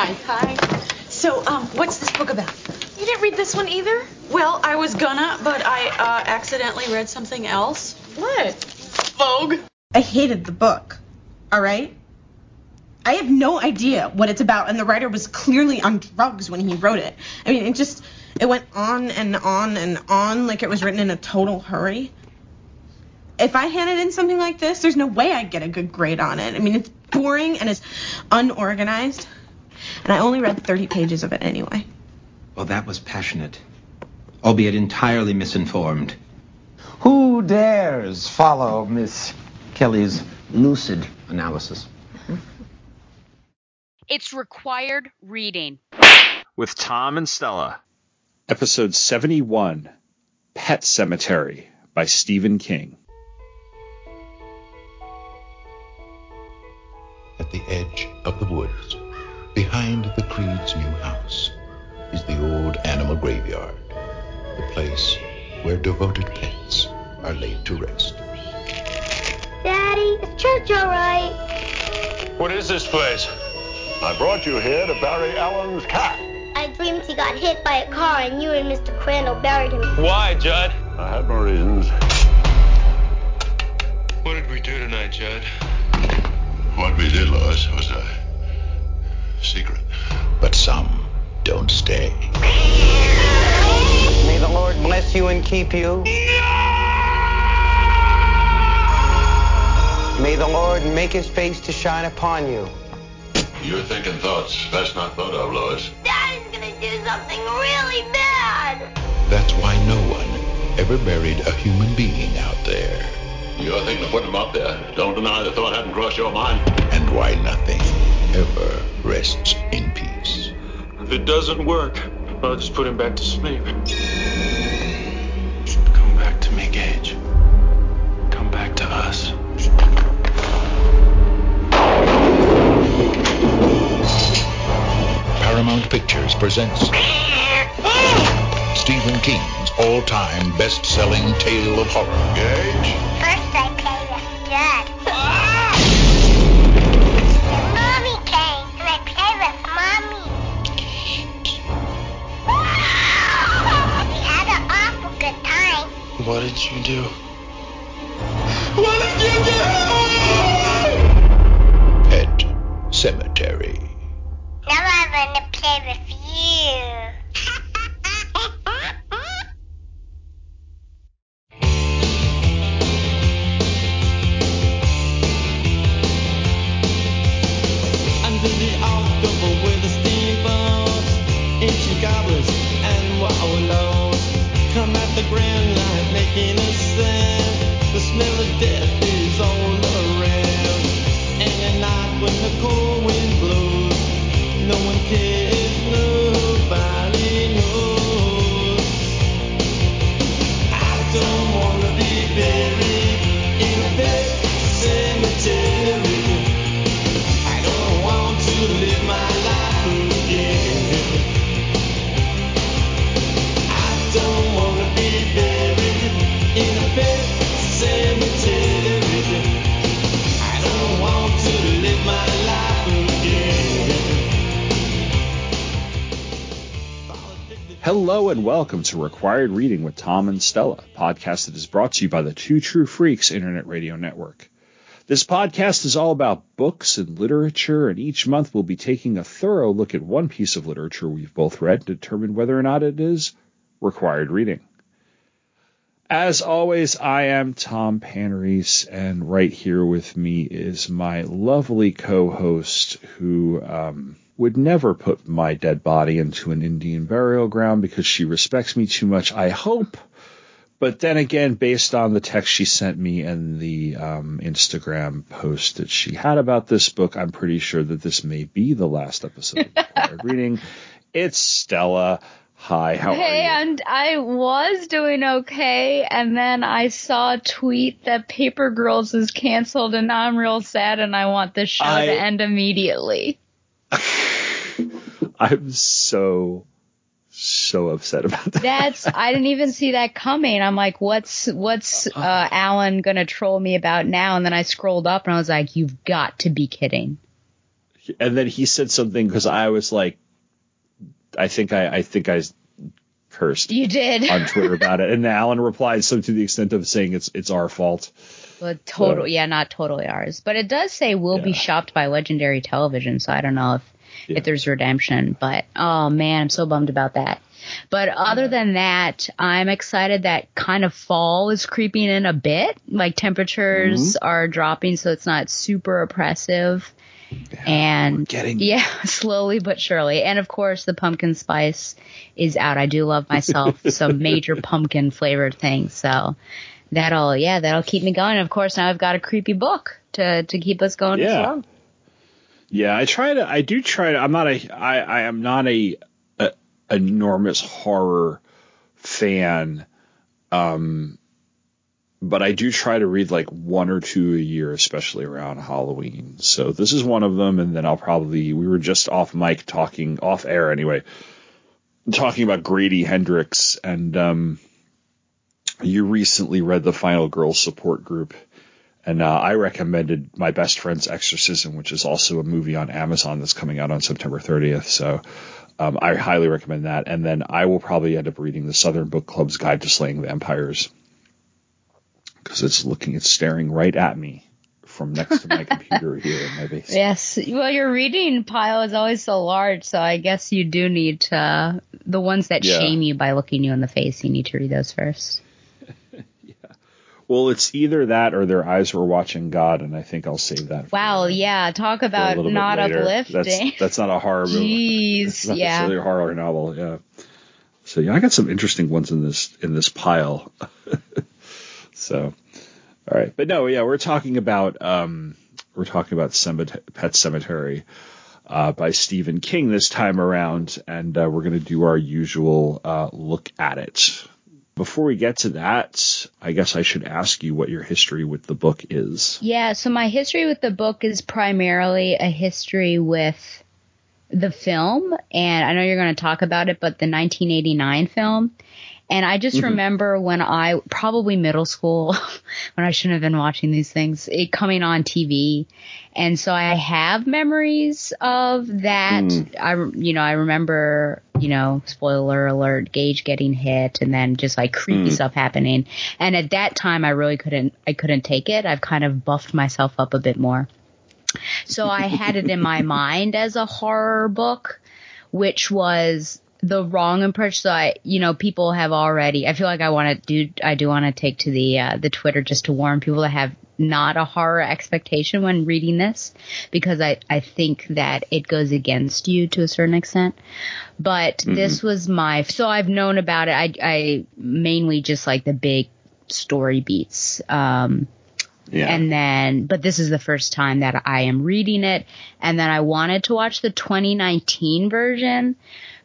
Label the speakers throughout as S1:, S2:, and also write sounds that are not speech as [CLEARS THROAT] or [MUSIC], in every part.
S1: Hi.
S2: Hi. So, um, what's this book about?
S1: You didn't read this one either?
S2: Well, I was gonna, but I uh, accidentally read something else.
S1: What?
S2: Vogue.
S3: I hated the book. All right? I have no idea what it's about, and the writer was clearly on drugs when he wrote it. I mean, it just it went on and on and on like it was written in a total hurry. If I handed in something like this, there's no way I'd get a good grade on it. I mean, it's boring and it's unorganized, and I only read 30 pages of it anyway.
S4: Well, that was passionate, albeit entirely misinformed.
S5: Who dares follow Miss Kelly's lucid analysis?
S6: It's required reading.
S7: With Tom and Stella. Episode 71 Pet Sematary by Stephen King.
S8: At the edge of the woods, behind the Creed's new house, is the old animal graveyard, the place where devoted pets are laid to rest.
S9: Daddy, is church all right?
S10: What is this place? I brought you here to bury Alan's cat.
S9: I dreamed he got hit by a car and you and Mr. Crandall buried him.
S10: Why, Judd? I had my reasons. What did we do tonight, Judd?
S8: What we did, Lois, was a secret. But some don't stay.
S5: May the Lord bless you and keep you. May the Lord make his face to shine upon you.
S8: You're thinking thoughts best not thought of, Lois.
S9: Daddy's gonna do something really bad.
S8: That's why no one ever buried a human being out there. You're thinking of putting him up there. Don't deny the thought hadn't crossed your mind. And why nothing ever rests in peace.
S10: If it doesn't work, I'll just put him back to sleep. Come back to me, Gage. Come back to us.
S8: Paramount Pictures presents Stephen King's all-time best-selling tale of horror. Gage?
S9: First I play with Dad. Time.
S10: What did you do?
S8: Pet Sematary.
S9: Now I'm gonna play with you. [LAUGHS]
S11: And
S7: welcome to Required Reading with Tom and Stella, podcast that is brought to you by the Two True Freaks Internet Radio Network. This podcast is all about books and literature, and each month we'll be taking a thorough look at one piece of literature we've both read to determine whether or not it is required reading. As always, I am Tom Panarese, and right here with me is my lovely co-host who um, would never put my dead body into an Indian burial ground because she respects me too much, I hope. But then again, based on the text she sent me and the um, Instagram post that she had about this book, I'm pretty sure that this may be the last episode of [LAUGHS] Reading. It's Stella. Hi, how
S6: hey,
S7: are you?
S6: and I was doing okay, and then I saw a tweet that Paper Girls is canceled, and now I'm real sad, and I want this show
S7: I-
S6: to end immediately. [LAUGHS] [LAUGHS]
S7: I'm so so upset about that.
S6: That's I didn't even see that coming. I'm like, what's what's uh, Alan gonna troll me about now? And then I scrolled up and I was like, you've got to be kidding.
S7: and then he said something because I was like, I think I, I think I cursed
S6: You did.
S7: on Twitter [LAUGHS] about it, and Alan replied so to the extent of saying it's it's our fault.
S6: Well, total,
S7: So-
S6: yeah, not totally ours, but it does say we'll be shopped by Legendary Television, so I don't know if
S7: Yeah.
S6: if there's redemption. But oh man, I'm so bummed about that. But other than that, I'm excited that kind of fall is creeping in a bit. Like temperatures
S7: Mm-hmm.
S6: are dropping, so it's not super oppressive. and
S7: getting [LAUGHS]
S6: yeah, slowly but surely. And of course, the pumpkin spice is out. I do love myself [LAUGHS] some major pumpkin flavored things. So that'll, yeah, that'll keep me going. Of course, now I've got a creepy book to, to keep us going as
S7: Yeah.
S6: well.
S7: Yeah, I try to. I do try to. I'm not a. I. I am not a, a enormous horror fan. Um, but I do try to read like one or two a year, especially around Halloween. So this is one of them, and then I'll probably. We were just off mic talking off air anyway, talking about Grady Hendrix, and um, you recently read the Final Girl Support Group. And uh, I recommended My Best Friend's Exorcism, which is also a movie on Amazon that's coming out on September 30th. So um, I highly recommend that. And then I will probably end up reading the Southern Book Club's Guide to Slaying Vampires because it's looking, it's staring right at me from next to my computer [LAUGHS] here in my basement.
S6: Yes. Well, your reading pile is always so large, so I guess you do need to, the ones that
S7: Yeah.
S6: shame you by looking you in the face, you need to read those first.
S7: Well, it's either that or their eyes were watching God, and I think I'll save that. For,
S6: Wow. Yeah. Talk about not uplifting.
S7: That's [LAUGHS] that's not a horror movie.
S6: Jeez.
S7: not
S6: Yeah.
S7: a horror novel. Yeah. So yeah, I got some interesting ones in this in this pile. [LAUGHS] so, all right, but no, yeah, we're talking about um, we're talking about Pet Sematary uh, by Stephen King this time around, and uh, we're going to do our usual uh, look at it. Before we get to that, I guess I should ask you what your history with the book is.
S6: Yeah, so my history with the book is primarily a history with the film, and I know you're going to talk about it, but the 1989 film. And I just
S12: Mhm.
S6: remember when I, probably middle school, [LAUGHS] when I shouldn't have been watching these things, it coming on TV. And so I have memories of that.
S12: Mm.
S6: I, you know, I remember, you know, spoiler alert, Gage getting hit and then just like creepy
S12: Mm.
S6: stuff happening. And at that time, I really couldn't, I couldn't take it. I've kind of buffed myself up a bit more. So I had it in my [LAUGHS] mind as a horror book, which was the wrong approach. So I, you know, people have already, I feel like I want to do, I do want to take to the, uh, the Twitter just to warn people that have not a horror expectation when reading this because I, I think that it goes against you to a certain extent. But
S12: Mhm.
S6: this was my, so I've known about it. I, I mainly just like the big story beats. Um,
S12: Yeah.
S6: and then, but this is the first time that I am reading it. And then I wanted to watch the 2019 version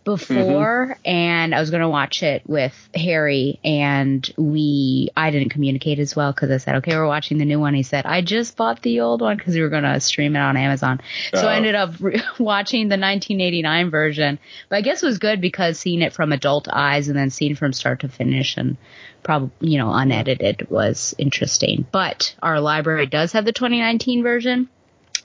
S6: Mm-hmm. before and I was going to watch it with Harry and we, I didn't communicate as well because I said, okay, we're watching the new one. He said, I just bought the old one because we were going to stream it on Amazon. So
S12: Oh.
S6: I ended up re- [LAUGHS] watching the 1989 version, but I guess it was good because seeing it from adult eyes and then seeing from start to finish and probably, you know, unedited was interesting. But our library does have the 2019 version.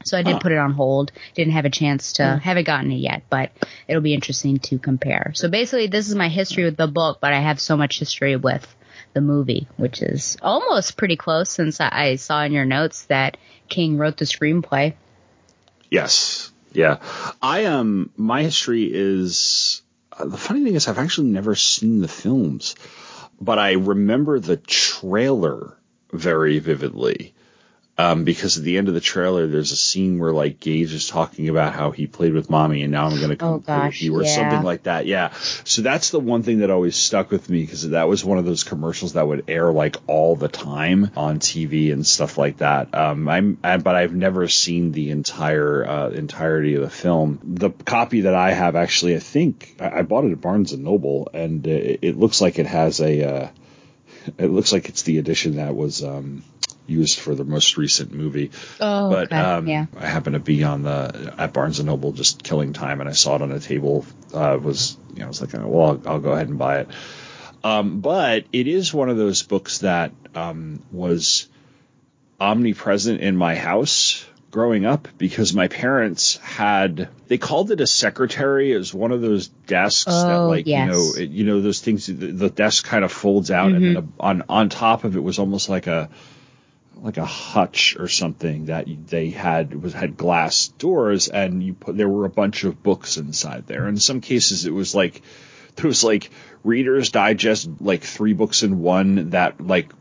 S6: So I did
S12: Ah.
S6: put it on hold. Didn't have a chance to, haven't gotten it yet, but it'll be interesting to compare. So basically, this is my history with the book, but I have so much history with the movie, which is almost pretty close since I, I saw in your notes that King wrote the screenplay.
S7: Yes. Yeah. I um my history is uh, the funny thing is I've actually never seen the films, but I remember the trailer very vividly. Um, because at the end of the trailer, there's a scene where like Gage is talking about how he played with mommy and now I'm going to come
S6: Oh,
S7: play with you or
S6: yeah.
S7: something like that. Yeah. So that's the one thing that always stuck with me because that was one of those commercials that would air like all the time on TV and stuff like that. Um, I'm, I, but I've never seen the entire, uh, entirety of the film. The copy that I have actually, I think I, I bought it at Barnes and Noble and it, it looks like it has a, uh, it looks like it's the edition that was, um, used for the most recent movie.
S6: Oh,
S7: but
S6: okay.
S7: um,
S6: yeah.
S7: I happened to be on the at Barnes and Noble just killing time, and I saw it on a table. Uh, was you know I was like, oh, well, I'll, I'll go ahead and buy it. Um, but it is one of those books that um, was omnipresent in my house growing up because my parents had they called it a secretary It was one of those desks that
S6: Oh,
S7: like
S6: yes.
S7: you know it, you know those things the, the desk kind of folds out and then a, on on top of it was almost like a like a hutch or something that they had was had glass doors and you put there were a bunch of books inside there. In some cases it was like there was like readers digest like three books in one that like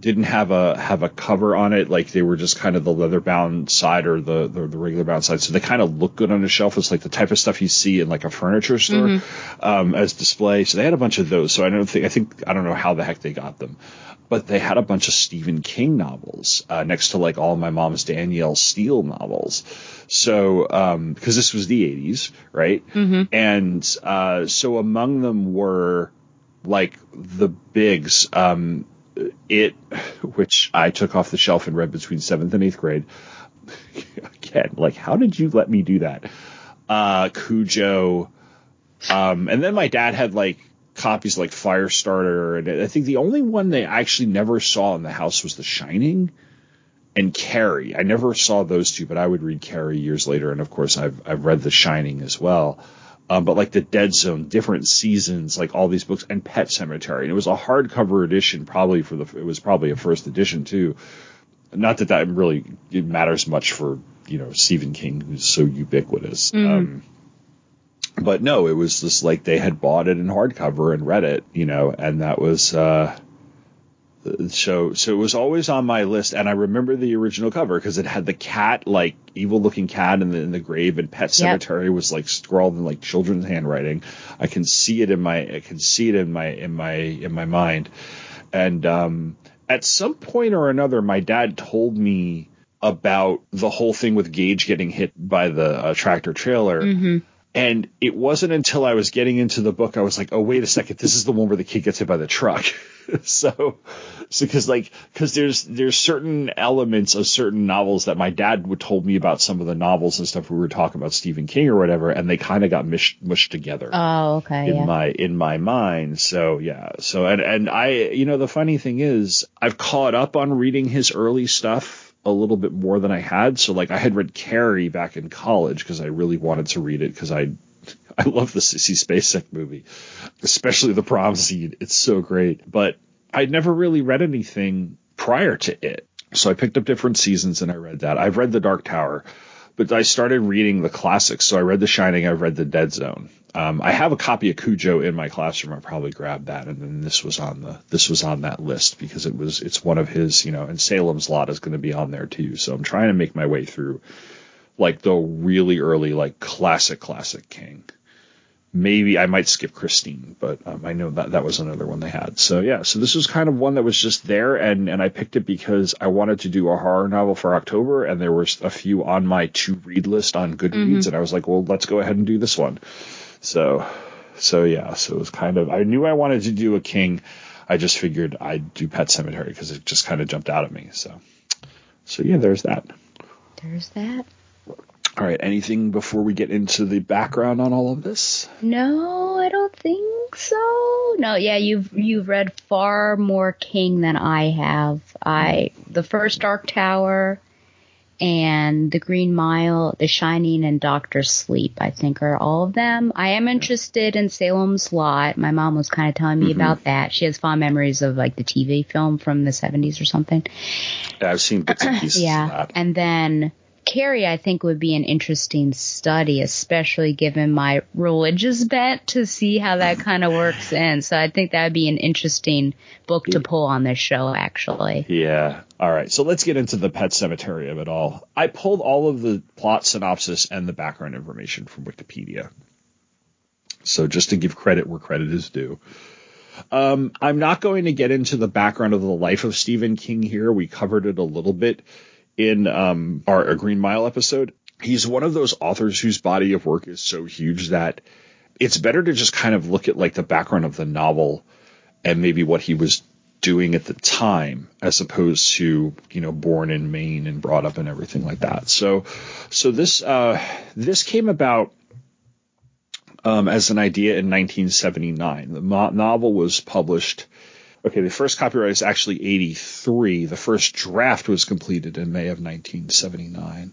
S7: didn't have a have a cover on it. Like they were just kind of the leather bound side or the, the the regular bound side. So they kind of look good on the shelf. It's like the type of stuff you see in like a furniture store um, as display. So they had a bunch of those. So i don't think i think i don't know how the heck they got them. But they had a bunch of Stephen King novels uh, next to like all my mom's Danielle Steel novels. So, um, because this was the 80s, right? And uh, so among them were like the bigs, um, it, which I took off the shelf and read between seventh and eighth grade. [LAUGHS] Again, like, how did you let me do that? Uh, Cujo. Um, and then my dad had like copies like Firestarter, and I think the only one they actually never saw in the house was The Shining and Carrie. I never saw those two, but I would read Carrie years later, and of course I've I've read The Shining as well. Um, but like the Dead Zone, different seasons, like all these books, and Pet Sematary, and it was a hardcover edition, probably for the it was probably a first edition too. Not that that really it matters much for you know Stephen King, who's so ubiquitous. Um, but no, it was just like they had bought it in hardcover and read it, you know, and that was uh so so it was always on my list and I remember the original cover because it had the cat like evil looking cat in the in the grave and Pet Sematary was like scrawled in like children's handwriting. I can see it in my I can see it in my in my in my mind. And um at some point or another my dad told me about the whole thing with Gage getting hit by the uh, tractor trailer. And it wasn't until I was getting into the book I was like, oh wait a second, this is the one where the kid gets hit by the truck. [LAUGHS] so, so because like because there's there's certain elements of certain novels that my dad would told me about some of the novels and stuff we were talking about Stephen King or whatever, and they kind of got mushed, mushed together
S6: Oh, okay.
S7: in
S6: Yeah.
S7: my in my mind. So yeah. So and and I you know the funny thing is I've caught up on reading his early stuff a little bit more than I had. So like I had read Carrie back in college because I really wanted to read it because I [LAUGHS] I love the Sissy Spacek movie, especially the prom scene. It's so great. But I'd never really read anything prior to it. So I picked up different seasons and I read that. I've read The Dark Tower, but I started reading the classics. So I read The Shining, I've read The Dead Zone. Um, I have a copy of Cujo in my classroom. I probably grabbed that, and then this was on the this was on that list because it was it's one of his, you know, and Salem's Lot is going to be on there too. So I'm trying to make my way through like the really early like classic classic King. Maybe I might skip Christine, but um, I know that that was another one they had. So yeah, so this was kind of one that was just there, and and I picked it because I wanted to do a horror novel for October, and there was a few on my to read list on Goodreads, and I was like, well, let's go ahead and do this one. So so yeah, so it was kind of I knew I wanted to do a King. I just figured I'd do Pet Sematary because it just kind of jumped out at me. So so yeah, there's that.
S6: There's that.
S7: All right, anything before we get into the background on all of this?
S6: No, I don't think so. No, yeah, you've you've read far more King than I have. I the first Dark Tower and The Green Mile, The Shining and Doctor Sleep, I think are all of them. I am interested in Salem's Lot. My mom was kind of telling me mm-hmm. about that. She has fond memories of like the TV film from the 70s or something.
S7: Yeah, I've seen bits and [CLEARS THROAT] pieces
S6: Yeah. And then Carrie, I think, would be an interesting study, especially given my religious bent to see how that kind of works in. So I think that would be an interesting book to pull on this show, actually.
S7: Yeah. All right. So let's get into the pet cemetery of it all. I pulled all of the plot synopsis and the background information from Wikipedia. So just to give credit where credit is due. Um, I'm not going to get into the background of the life of Stephen King here. We covered it a little bit in um, our A Green Mile episode. He's one of those authors whose body of work is so huge that it's better to just kind of look at like the background of the novel and maybe what he was doing at the time as opposed to you know born in Maine and brought up and everything like that. So so this uh, this came about um, as an idea in 1979. The mo- novel was published Okay, the first copyright is actually 83. The first draft was completed in May of 1979.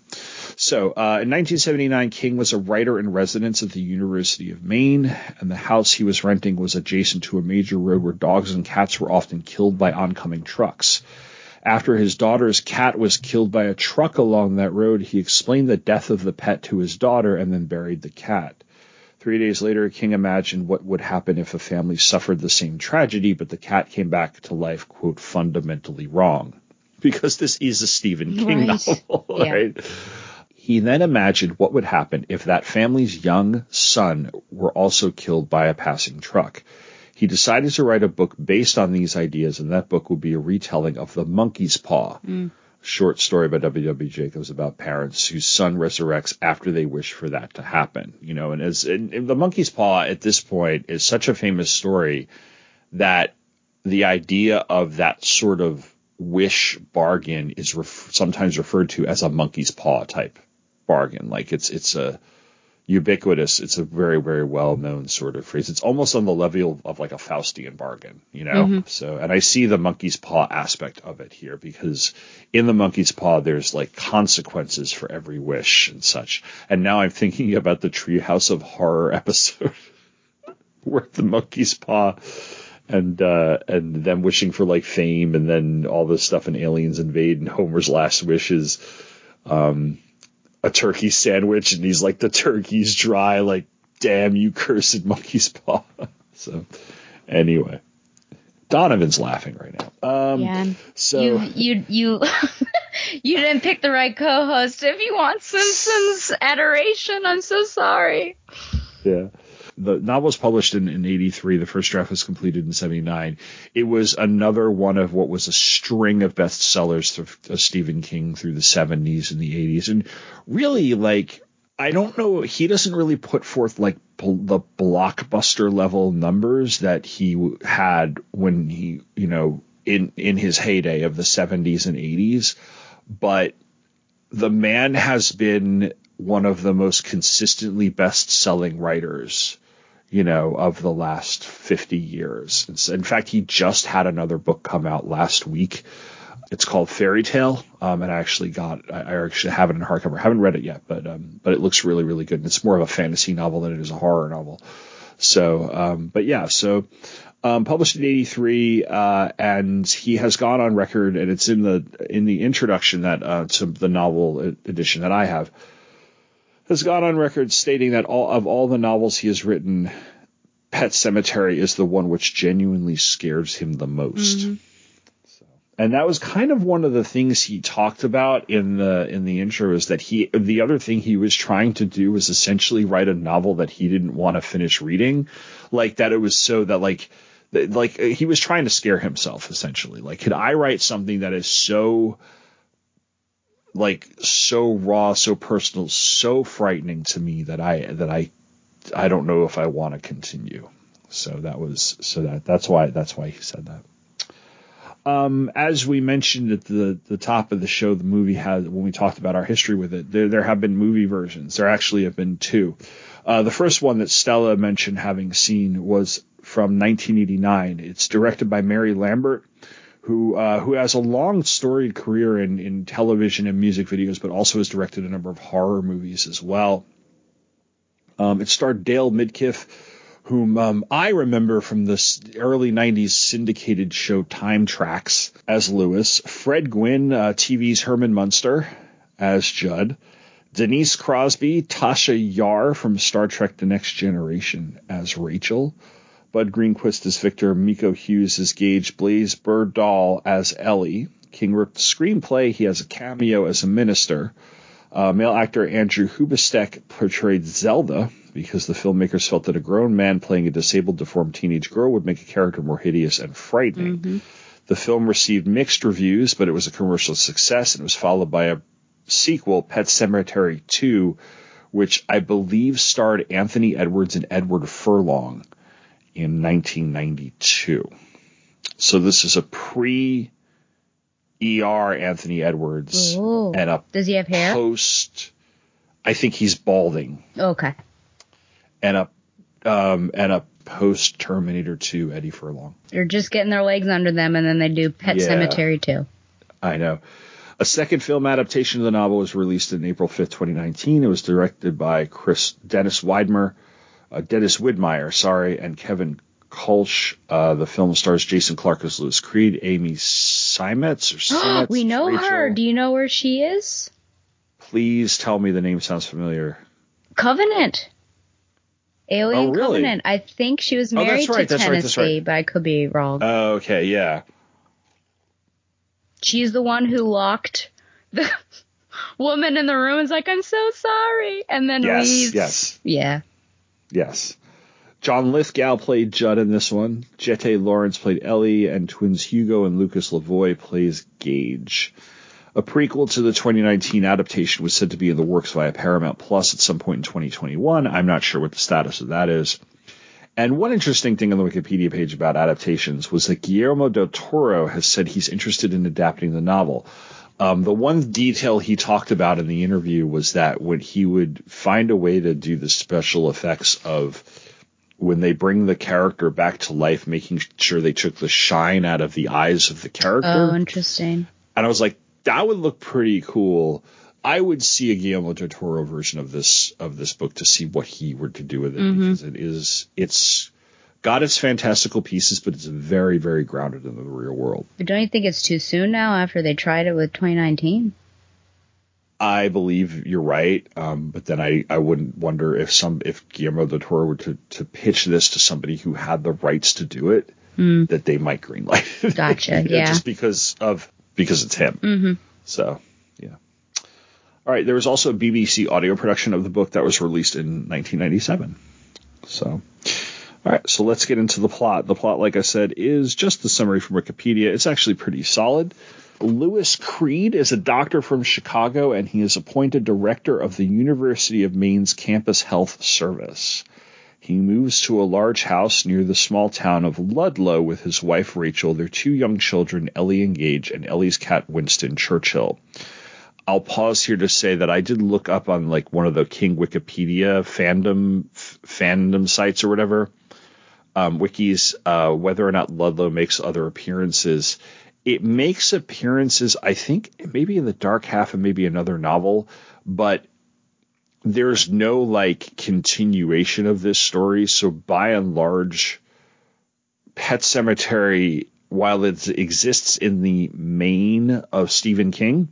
S7: So, uh, in 1979, King was a writer in residence at the University of Maine, and the house he was renting was adjacent to a major road where dogs and cats were often killed by oncoming trucks. After his daughter's cat was killed by a truck along that road, he explained the death of the pet to his daughter and then buried the cat. Three days later, King imagined what would happen if a family suffered the same tragedy, but the cat came back to life, quote, fundamentally wrong. Because this is a Stephen King
S6: Right.
S7: novel, [LAUGHS]
S6: Yeah.
S7: right? He then imagined what would happen if that family's young son were also killed by a passing truck. He decided to write a book based on these ideas, and that book would be a retelling of The Monkey's Paw, mm. Short story by W.W. Jacobs about parents whose son resurrects after they wish for that to happen. You know, and as and, and The Monkey's Paw at this point is such a famous story that the idea of that sort of wish bargain is ref- sometimes referred to as a monkey's paw type bargain. Like it's it's a ubiquitous. It's a very very well known sort of phrase. It's almost on the level of like a Faustian bargain, you know. So and I see the monkey's paw aspect of it here because in the monkey's paw there's like consequences for every wish and such. And now I'm thinking about the Treehouse of Horror [LAUGHS] episode [LAUGHS] where the monkey's paw and uh, and them wishing for like fame, and then all this stuff in Aliens Invade, and Homer's last wishes. um, a turkey sandwich, and he's like, the turkey's dry, like, damn you, cursed monkey's paw. [LAUGHS] so, anyway, Donovan's laughing right now. Um,
S6: yeah.
S7: so
S6: you you you [LAUGHS] you didn't pick the right co-host. If you want Simpsons adoration, I'm so sorry.
S7: Yeah. The novel was published in, in 83. The first draft was completed in 79. It was another one of what was a string of bestsellers of, of Stephen King through the 70s and the 80s. And really, like, I don't know, he doesn't really put forth like bl- the blockbuster level numbers that he had when he, you know, in, in his heyday of the 70s and 80s. But the man has been one of the most consistently best selling writers you know, of the last 50 years. In fact, he just had another book come out last week. It's called Fairy Tale, um, and I actually got, I, actually have it in hardcover. I haven't read it yet, but um, but it looks really, really good. And it's more of a fantasy novel than it is a horror novel. So, um, but yeah, so um, published in '83, uh, and he has gone on record, and it's in the in the introduction that uh, to the novel edition that I have has gone on record stating that all of all the novels he has written, Pet Sematary is the one which genuinely scares him the most. Mm-hmm. So, and that was kind of one of the things he talked about in the in the intro is that he the other thing he was trying to do was essentially write a novel that he didn't want to finish reading, like that it was so that like that, like he was trying to scare himself essentially. Like could I write something that is so like so raw, so personal, so frightening to me that I that I I don't know if I want to continue. So that was so that that's why that's why he said that. Um, as we mentioned at the the top of the show, the movie had when we talked about our history with it, there there have been movie versions. There actually have been two. Uh, the first one that Stella mentioned having seen was from 1989. It's directed by Mary Lambert who uh, who has a long storied career in, in television and music videos, but also has directed a number of horror movies as well. Um, it starred Dale Midkiff, whom um, I remember from the early 90s syndicated show Time Trax as Lewis, Fred Gwynne, uh, TV's Herman Munster as Judd, Denise Crosby, Tasha Yar from Star Trek The Next Generation as Rachel, Bud Greenquist as Victor, Miko Hughes as Gage, Blaze Berdahl as Ellie. King wrote the screenplay. He has a cameo as a minister. Uh, male actor Andrew Hubatsek portrayed Zelda because the filmmakers felt that a grown man playing a disabled, deformed teenage girl would make a character more hideous and frightening. The film received mixed reviews, but it was a commercial success and it was followed by a sequel, Pet Sematary 2, which I believe starred Anthony Edwards and Edward Furlong in 1992. So this is a pre ER Anthony Edwards
S6: Ooh.
S7: and a
S6: Does he have hair?
S7: post I think he's balding
S6: Okay.
S7: and a um and a post Terminator 2 Eddie Furlong.
S6: They're just getting their legs under them, and then they do Pet
S7: Yeah.
S6: Cemetery too.
S7: I know. A second film adaptation of the novel was released in April 5th, 2019. It was directed by Chris Dennis Widmer, uh, Dennis Widmyer, sorry, and Kevin Kolsch. Uh, the film stars Jason Clarke as Lewis Creed, Amy Seimetz or Seimetz. [GASPS]
S6: we know
S7: Rachel.
S6: her. Do you know where she is?
S7: Please tell me the name sounds familiar.
S6: Covenant. Alien
S7: Oh, really?
S6: Covenant. I think she was
S7: Oh,
S6: married
S7: right,
S6: to
S7: that's right,
S6: Tennessee,
S7: right.
S6: but I could be wrong.
S7: Oh, okay, yeah.
S6: She's the one who locked the [LAUGHS] woman in the room. Is like, I'm so sorry, and then
S7: Yes,
S6: leaves.
S7: yes.
S6: Yeah.
S7: Yes. John Lithgow played Judd in this one. Jeté Laurence played Ellie, and twins Hugo and Lucas Lavoie plays Gage. A prequel to the 2019 adaptation was said to be in the works via Paramount Plus at some point in 2021. I'm not sure what the status of that is. And one interesting thing on the Wikipedia page about adaptations was that Guillermo del Toro has said he's interested in adapting the novel. Um, the one detail he talked about in the interview was that when he would find a way to do the special effects of when they bring the character back to life, making sure they took the shine out of the eyes of the character.
S6: Oh, interesting.
S7: And I was like, that would look pretty cool. I would see a Guillermo del Toro version of this of this book to see what he were to do with it
S6: Mhm.
S7: because it is it's got its fantastical pieces, but it's very very grounded in the real world.
S6: But don't you think it's too soon now after they tried it with 2019?
S7: I believe you're right, um, but then I, I wouldn't wonder if some if Guillermo del Toro were to, to pitch this to somebody who had the rights to do it,
S6: Hmm.
S7: that they might greenlight. it.
S6: Gotcha, [LAUGHS]
S7: You know,
S6: yeah.
S7: just because of because it's him.
S6: Mm-hmm.
S7: So, yeah. All right. There was also a BBC audio production of the book that was released in 1997. So, all right. So let's get into the plot. The plot, like I said, is just the summary from Wikipedia. It's actually pretty solid. Lewis Creed is a doctor from Chicago, and he is appointed director of the University of Maine's Campus Health Service. He moves to a large house near the small town of Ludlow with his wife Rachel, their two young children, Ellie and Gage, and Ellie's cat Winston Churchill. I'll pause here to say that I did look up on like one of the King Wikipedia fandom f- fandom sites or whatever um, wikis uh, whether or not Ludlow makes other appearances. It makes appearances, I think, maybe in the dark half and maybe another novel, but there's no like continuation of this story. So by and large, Pet Sematary, while it exists in the Maine of Stephen King,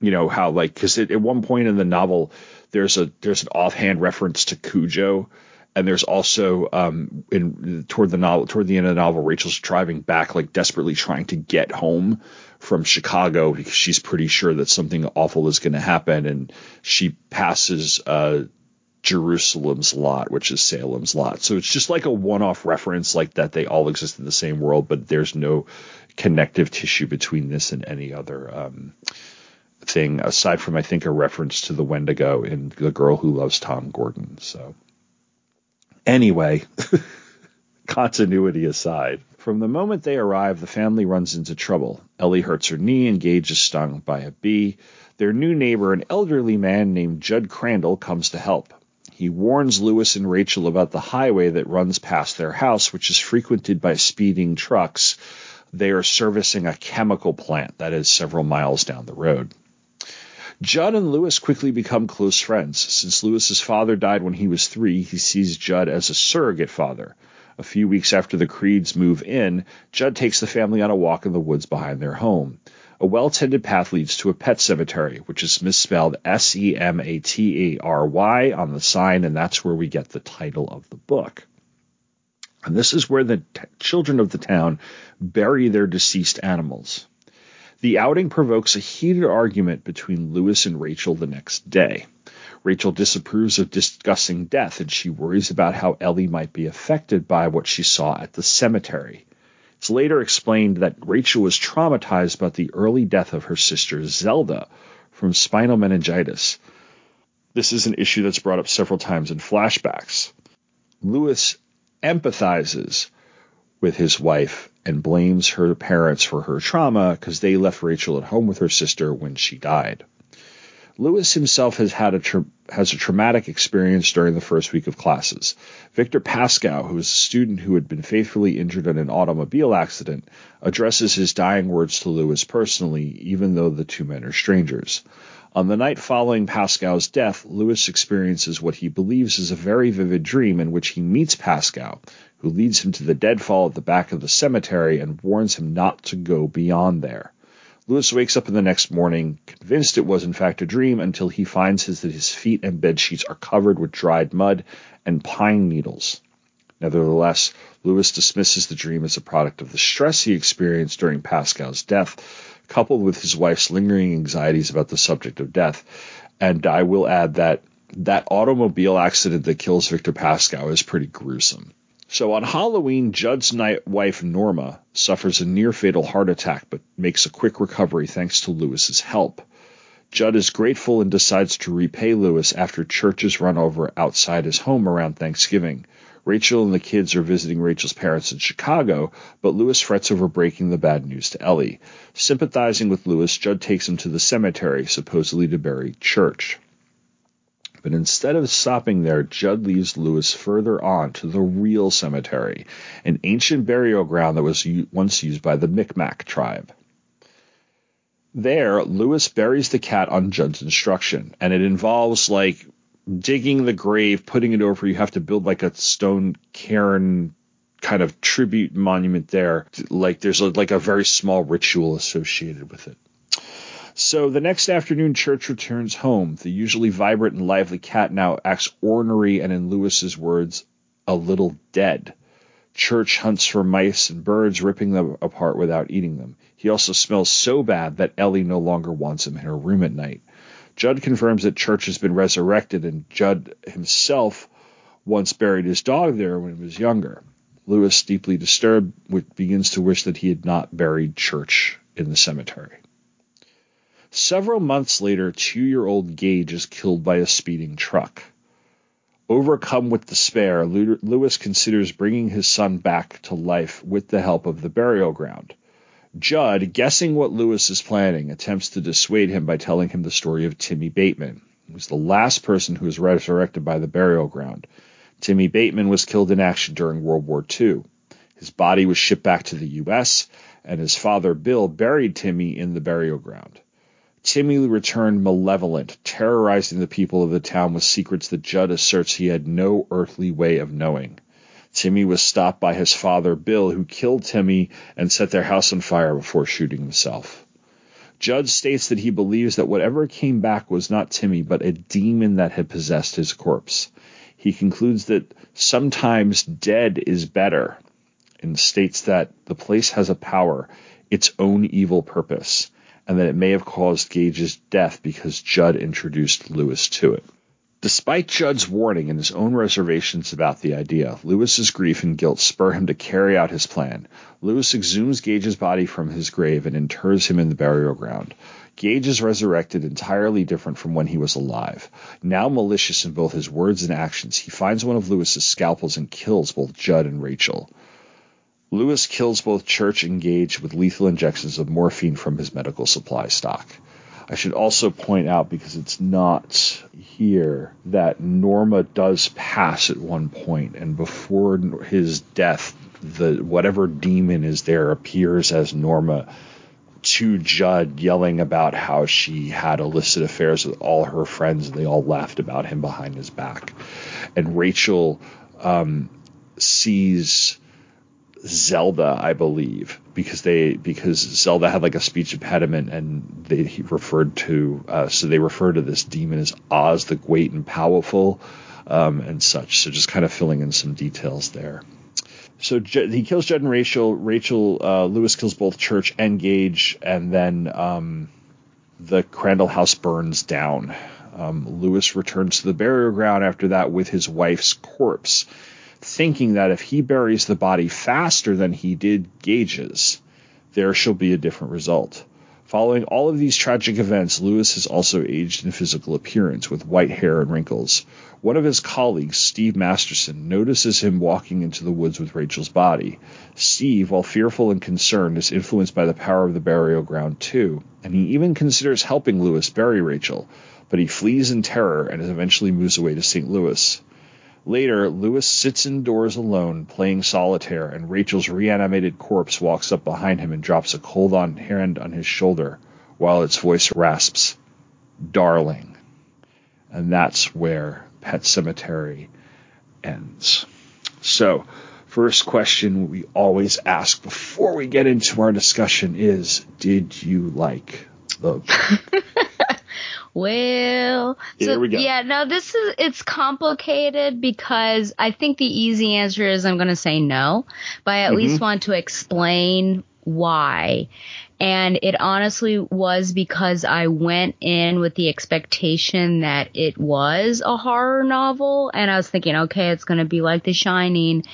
S7: you know how like because at one point in the novel there's a there's an offhand reference to Cujo, and there's also um in toward the novel toward the end of the novel Rachel's driving back like desperately trying to get home from Chicago because she's pretty sure that something awful is going to happen, and she passes uh Jerusalem's lot, which is Salem's lot. So it's just like a one-off reference, like that they all exist in the same world, but there's no connective tissue between this and any other um, thing aside from I think a reference to the Wendigo in The Girl Who Loves Tom Gordon. So anyway, [LAUGHS] continuity aside, from the moment they arrive, the family runs into trouble. Ellie hurts her knee and Gage is stung by a bee. Their new neighbor, an elderly man named Judd Crandall, comes to help. He warns Lewis and Rachel about the highway that runs past their house, which is frequented by speeding trucks. They are servicing a chemical plant that is several miles down the road. Judd and Lewis quickly become close friends. Since Lewis's father died when he was three, he sees Judd as a surrogate father. A few weeks after the Creeds move in, Judd takes the family on a walk in the woods behind their home. A well tended path leads to a pet cemetery, which is misspelled S E M A T A R Y on the sign, and that's where we get the title of the book. And this is where the t- children of the town bury their deceased animals. The outing provokes a heated argument between Lewis and Rachel the next day. Rachel disapproves of discussing death and she worries about how Ellie might be affected by what she saw at the cemetery. It's later explained that Rachel was traumatized by the early death of her sister Zelda from spinal meningitis. This is an issue that's brought up several times in flashbacks. Lewis empathizes with his wife and blames her parents for her trauma because they left Rachel at home with her sister when she died. Lewis himself has had a tra- has a traumatic experience during the first week of classes. Victor Pascow, who is a student who had been faithfully injured in an automobile accident, addresses his dying words to Lewis personally, even though the two men are strangers. On the night following Pascow's death, Lewis experiences what he believes is a very vivid dream in which he meets Pascow, who leads him to the deadfall at the back of the cemetery and warns him not to go beyond there. Lewis wakes up in the next morning, convinced it was in fact a dream, until he finds his, that his feet and bed sheets are covered with dried mud and pine needles. Nevertheless, Lewis dismisses the dream as a product of the stress he experienced during Pascow's death, coupled with his wife's lingering anxieties about the subject of death. And I will add that that automobile accident that kills Victor Pascow is pretty gruesome. So on Halloween, Judd's night wife Norma suffers a near fatal heart attack but makes a quick recovery thanks to Lewis's help. Judd is grateful and decides to repay Lewis after church is run over outside his home around Thanksgiving. Rachel and the kids are visiting Rachel's parents in Chicago, but Lewis frets over breaking the bad news to Ellie. Sympathizing with Lewis, Judd takes him to the cemetery, supposedly to bury Church. But instead of stopping there, Judd leads Lewis further on to the real cemetery, an ancient burial ground that was once used by the Micmac tribe. There, Lewis buries the cat on Judd's instruction, and it involves like digging the grave, putting it over. You have to build like a stone cairn kind of tribute monument there. Like there's a, like a very small ritual associated with it. So the next afternoon, Church returns home. The usually vibrant and lively cat now acts ornery and, in Lewis's words, a little dead. Church hunts for mice and birds, ripping them apart without eating them. He also smells so bad that Ellie no longer wants him in her room at night. Judd confirms that Church has been resurrected, and Judd himself once buried his dog there when he was younger. Lewis, deeply disturbed, begins to wish that he had not buried Church in the cemetery. Several months later, two year old Gage is killed by a speeding truck. Overcome with despair, Lewis considers bringing his son back to life with the help of the burial ground. Judd, guessing what Lewis is planning, attempts to dissuade him by telling him the story of Timmy Bateman, who was the last person who was resurrected by the burial ground. Timmy Bateman was killed in action during World War II. His body was shipped back to the U.S., and his father, Bill, buried Timmy in the burial ground. Timmy returned malevolent, terrorizing the people of the town with secrets that Judd asserts he had no earthly way of knowing. Timmy was stopped by his father, Bill, who killed Timmy and set their house on fire before shooting himself. Judd states that he believes that whatever came back was not Timmy, but a demon that had possessed his corpse. He concludes that sometimes dead is better and states that the place has a power, its own evil purpose, and that it may have caused Gage's death because Judd introduced Lewis to it. Despite Judd's warning and his own reservations about the idea, Lewis's grief and guilt spur him to carry out his plan. Lewis exhumes Gage's body from his grave and inters him in the burial ground. Gage is resurrected entirely different from when he was alive. Now malicious in both his words and actions, he finds one of Lewis's scalpels and kills both Judd and Rachel. Lewis kills both Church and Gage with lethal injections of morphine from his medical supply stock. I should also point out, because it's not here, that Norma does pass at one point, and before his death, the whatever demon is there appears as Norma to Judd, yelling about how she had illicit affairs with all her friends, and they all laughed about him behind his back. And Rachel um, sees Zelda, I believe, because they because Zelda had like a speech impediment, and they he referred to uh, so they refer to this demon as Oz the Great and Powerful, um, and such. So just kind of filling in some details there. So he kills Judd and Rachel. Rachel uh, Lewis kills both Church and Gage, and then um, the Crandall house burns down. Um, Lewis returns to the burial ground after that with his wife's corpse thinking that if he buries the body faster than he did Gage's, there shall be a different result. Following all of these tragic events, Lewis has also aged in physical appearance with white hair and wrinkles. One of his colleagues, Steve Masterton, notices him walking into the woods with Rachel's body. Steve, while fearful and concerned, is influenced by the power of the burial ground too, and he even considers helping Lewis bury Rachel. but he flees in terror and eventually moves away to St. Louis. Later, Lewis sits indoors alone, playing solitaire, and Rachel's reanimated corpse walks up behind him and drops a cold on hand on his shoulder while its voice rasps, Darling. And that's where Pet Sematary ends. So, first question we always ask before we get into our discussion is Did you like the [LAUGHS]
S6: Well,
S7: Here
S6: so,
S7: we go.
S6: yeah, no, this is it's complicated because I think the easy answer is I'm going to say no, but I at
S7: Mhm.
S6: least want to explain why. And it honestly was because I went in with the expectation that it was a horror novel and I was thinking, okay, it's going to be like The Shining.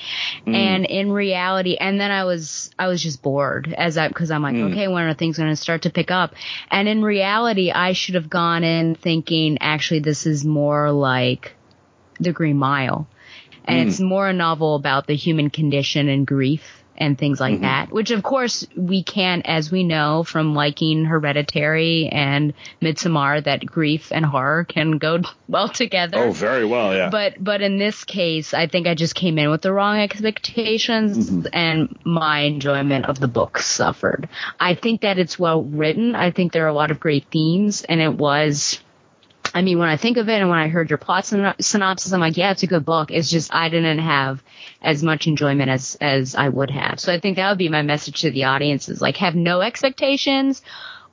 S12: Mm.
S6: And in reality, and then I was, I was just bored as I, cause I'm like,
S12: Mm.
S6: okay, when are things going to start to pick up? And in reality, I should have gone in thinking, actually, this is more like The Green Mile. And
S12: Mm.
S6: it's more a novel about the human condition and grief and things like
S12: Mhm.
S6: that, which of course we can, as we know from liking Hereditary and Midsommar, that grief and horror can go [LAUGHS] well together.
S7: Oh, very well, yeah.
S6: But but in this case, I think I just came in with the wrong expectations,
S7: Mm-hmm.
S6: and my enjoyment of the book suffered. I think that it's well written. I think there are a lot of great themes, and it was. I mean, when I think of it, and when I heard your plot synopsis, I'm like, yeah, it's a good book. It's just I didn't have as much enjoyment as as I would have. So I think that would be my message to the audience: is like have no expectations,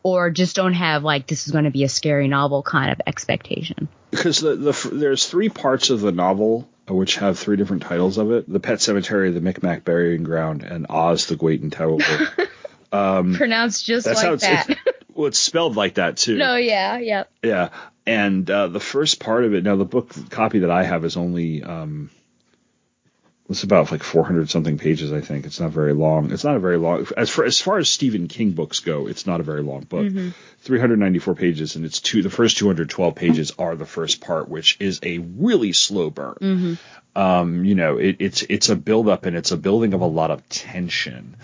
S6: or just don't have like this is going to be a scary novel kind of expectation.
S7: because the, the there's three parts of the novel uh, which have three different titles of it: the Pet Sematary, the Micmac Burying Ground, and Oz the Great and Terrible. [LAUGHS] um,
S6: Pronounced just like
S7: it's,
S6: that.
S7: it's [LAUGHS] well, it's spelled like that too.
S6: No, yeah, yeah.
S7: Yeah, and uh, the first part of it. Now, the book copy that I have is only um, it's about like 400 something pages. I think it's not very long. It's not a very long as far as far as Stephen King books go. It's not a very long book.
S6: Mhm.
S7: 394 pages, and it's two. The first 212 pages are the first part, which is a really slow burn.
S6: Mm-hmm.
S7: Um, you know, it, it's it's a build up and it's a building of a lot of tension.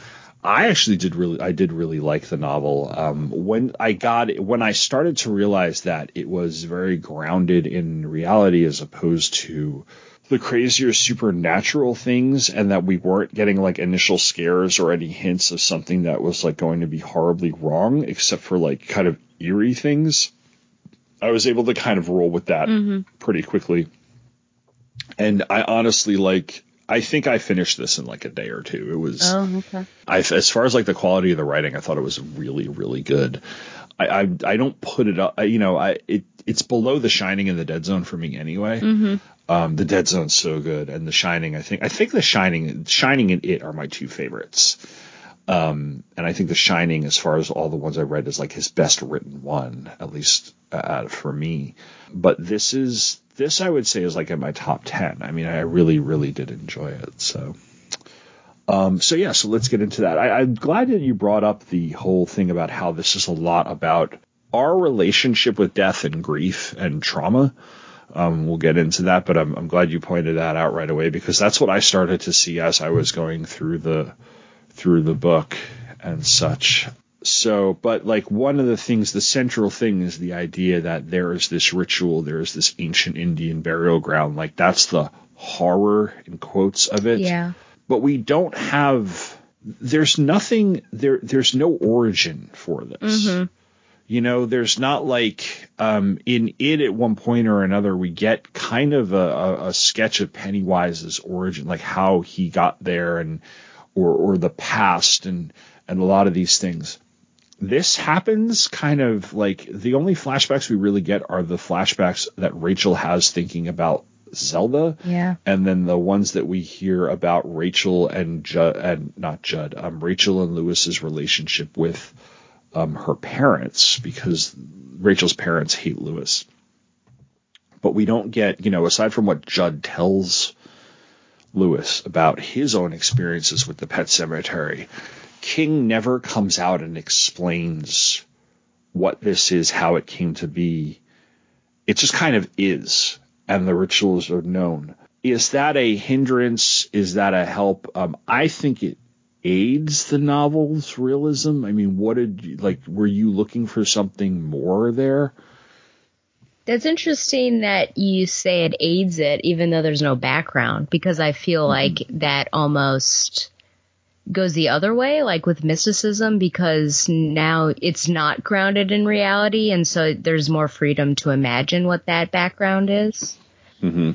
S7: I actually did really I did really like the novel. Um, when I got when I started to realize that it was very grounded in reality as opposed to the crazier supernatural things and that we weren't getting like initial scares or any hints of something that was like going to be horribly wrong except for like kind of eerie things. I was able to kind of roll with that
S6: Mhm.
S7: pretty quickly. And I honestly like I think I finished this in like a day or two. It was
S6: Oh, okay.
S7: I, as far as like the quality of the writing, I thought it was really, really good. I, I, I don't put it up, I- you know, I, it, it's below The Shining and The Dead Zone for me anyway.
S6: Mm-hmm.
S7: Um, The Dead Zone's so good, and The Shining, I think, I think The Shining, Shining and It are my two favorites. Um, and I think The Shining, as far as all the ones I read, is like his best written one, at least uh, for me. But this is, this I would say is like in my top 10. I mean, I really, really did enjoy it. So, um, so yeah, so let's get into that. I, I'm glad that you brought up the whole thing about how this is a lot about our relationship with death and grief and trauma. Um, we'll get into that, but I'm, I'm glad you pointed that out right away because that's what I started to see as I was going through the through the book and such. So, but like one of the things, the central thing is the idea that there is this ritual, there is this ancient Indian burial ground. Like that's the horror in quotes of it
S6: Yeah.
S7: but we don't have there's nothing there there's no origin for this
S6: Mm-hmm.
S7: you know there's not like um in it at one point or another we get kind of a, a, a sketch of pennywise's origin like how he got there and or or the past and and a lot of these things this happens kind of like the only flashbacks we really get are the flashbacks that Rachel has thinking about Zelda
S6: Yeah.
S7: and then the ones that we hear about Rachel and Judd and not Judd, um, Rachel and Lewis's relationship with um, her parents because Rachel's parents hate Lewis. But we don't get, you know, aside from what Judd tells Lewis about his own experiences with the pet cemetery, King never comes out and explains what this is, how it came to be. It just kind of is, and the rituals are known. Is that a hindrance? Is that a help? Um, I think it aids the novel's realism. I mean, what did you, like? Were you looking for something more there?
S6: That's interesting that you say it aids it, even though there's no background, because I feel like that almost goes the other way, like with mysticism, because now it's not grounded in reality, and so there's more freedom to imagine what that background is.
S7: Mm-hmm.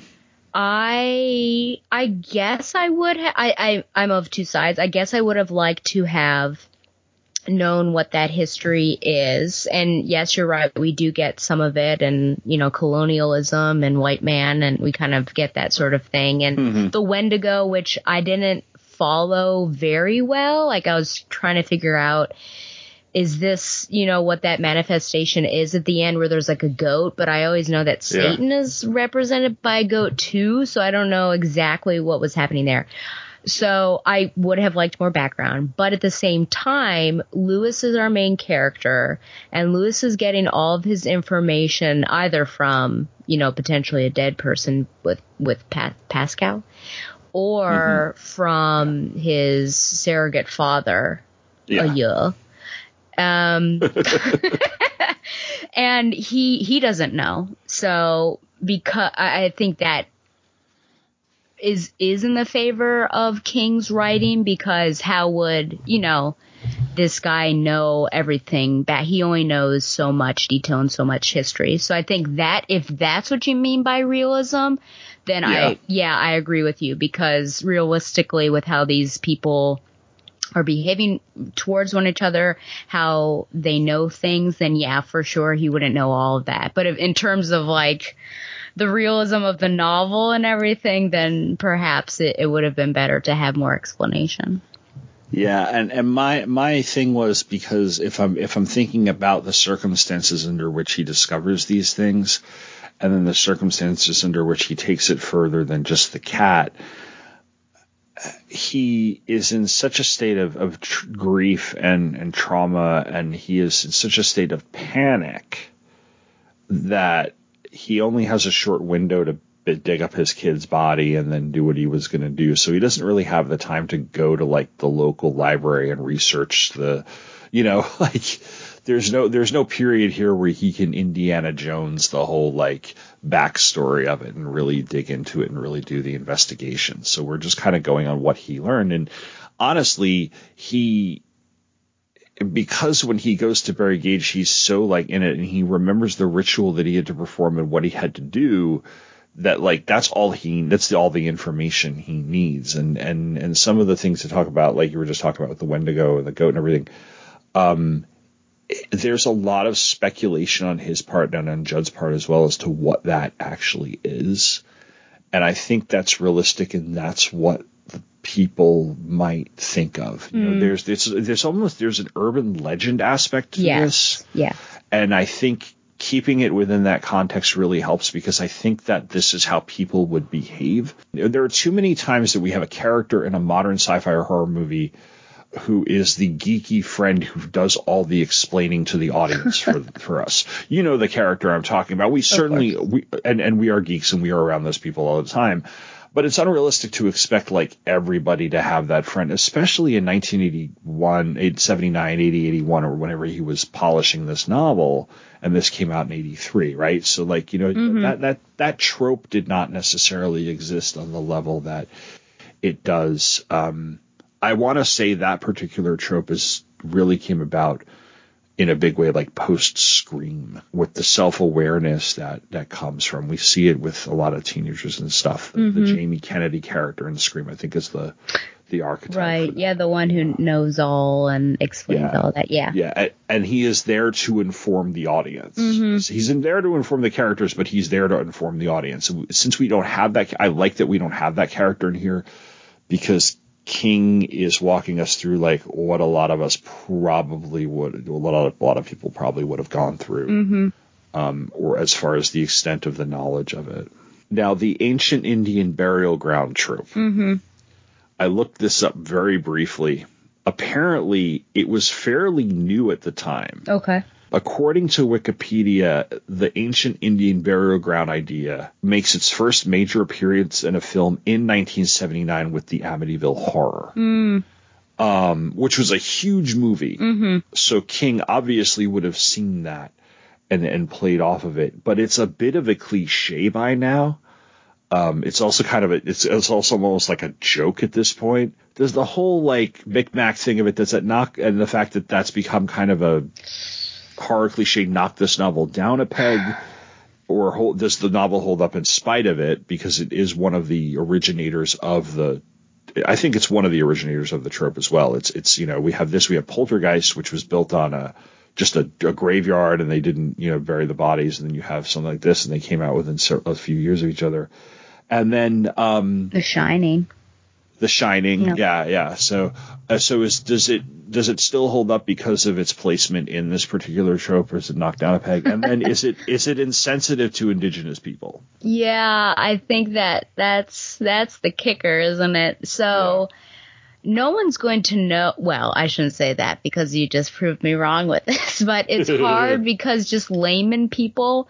S6: I I guess I would ha- I, I I'm of two sides. I guess I would have liked to have known what that history is. And yes, you're right. We do get some of it and, you know, colonialism and white man and we kind of get that sort of thing. And
S7: Mm-hmm.
S6: the Wendigo, which I didn't follow very well. Like I was trying to figure out is this, you know, what that manifestation is at the end where there's like a goat, but I always know that
S7: Yeah.
S6: Satan is represented by a goat too, so I don't know exactly what was happening there. So I would have liked more background, but at the same time, Lewis is our main character, and Lewis is getting all of his information either from, you know, potentially a dead person with with pa- Pascow, or from his surrogate father,
S7: Yeah.
S6: Aya. Um, [LAUGHS] [LAUGHS] and he he doesn't know. So because I I think that is is in the favor of King's writing because how would you know this guy know everything that he only knows so much detail and so much history. So I think that if that's what you mean by realism, then
S7: Yeah.
S6: I yeah, I agree with you because realistically with how these people are behaving towards one each other, how they know things, then yeah, for sure he wouldn't know all of that. But if, in terms of like the realism of the novel and everything, then perhaps it, it would have been better to have more explanation.
S7: Yeah, and, and my my thing was because if I'm if I'm thinking about the circumstances under which he discovers these things, and then the circumstances under which he takes it further than just the cat, he is in such a state of, of tr- grief and, and trauma, and he is in such a state of panic that he only has a short window to dig up his kid's body and then do what he was going to do. So he doesn't really have the time to go to like the local library and research the, you know, [LAUGHS] like there's no there's no period here where he can Indiana Jones the whole like backstory of it and really dig into it and really do the investigation. So we're just kind of going on what he learned and honestly he because when he goes to bury Gage, he's so like in it and he remembers the ritual that he had to perform and what he had to do that like that's all he that's the, all the information he needs. And and and some of the things to talk about like you were just talking about with the Wendigo and the goat and everything um there's a lot of speculation on his part and on Judd's part as well as to what that actually is. And I think that's realistic and that's what people might think of you know
S6: Mm.
S7: there's there's there's almost there's an urban legend aspect to this
S6: Yes. Yeah.
S7: and I think keeping it within that context really helps because I think that this is how people would behave. There are too many times that we have a character in a modern sci-fi or horror movie who is the geeky friend who does all the explaining to the audience for [LAUGHS] for us. You know the character I'm talking about. We certainly we and and we are geeks and we are around those people all the time. But it's unrealistic to expect like everybody to have that friend, especially in 1981, 79, 80, 81, or whenever he was polishing this novel, and this came out in 83, right? So like, you know,
S6: Mhm.
S7: that, that, that trope did not necessarily exist on the level that it does. Um, I want to say that particular trope is really came about in a big way, like post Scream, with the self awareness that that comes from. We see it with a lot of teenagers and stuff. The, the. Jamie Kennedy character in Scream, I think, is the the archetype.
S6: Right. Yeah, the one who knows all and explains
S7: Yeah.
S6: all that. Yeah.
S7: Yeah, and he is there to inform the audience.
S6: Mhm.
S7: He's in there to inform the characters, but he's there to inform the audience. Since we don't have that, I like that we don't have that character in here because King is walking us through like what a lot of us probably would, a lot of, a lot of people probably would have gone through,
S6: Mm-hmm.
S7: um, or as far as the extent of the knowledge of it. Now, the ancient Indian burial ground trope.
S6: Mm-hmm.
S7: I looked this up very briefly. Apparently, it was fairly new at the time.
S6: Okay.
S7: According to Wikipedia, the ancient Indian burial ground idea makes its first major appearance in a film in 1979 with the Amityville Horror,
S6: Mm.
S7: um, which was a huge movie.
S6: Mm-hmm.
S7: So King obviously would have seen that and and played off of it, but it's a bit of a cliche by now. Um, it's also kind of a, it's, it's also almost like a joke at this point. There's the whole like Micmac thing of it. Does it knock, and the fact that that's become kind of a horror cliche, knock this novel down a peg, or hold, does the novel hold up in spite of it because it is one of the originators of the I think it's one of the originators of the trope as well. It's it's you know we have this we have Poltergeist which was built on a just a, a graveyard and they didn't you know bury the bodies and then you have something like this and they came out within a few years of each other and then um,
S6: The Shining.
S7: The Shining,
S6: Yeah.
S7: yeah, yeah. So, uh, so is does it does it still hold up because of its placement in this particular trope, or is it knocked down a peg? And then is it is it insensitive to indigenous people?
S6: Yeah, I think that that's that's the kicker, isn't it? So no one's going to know. Well, I shouldn't say that because you just proved me wrong with this, [LAUGHS] but it's hard [LAUGHS] because just layman people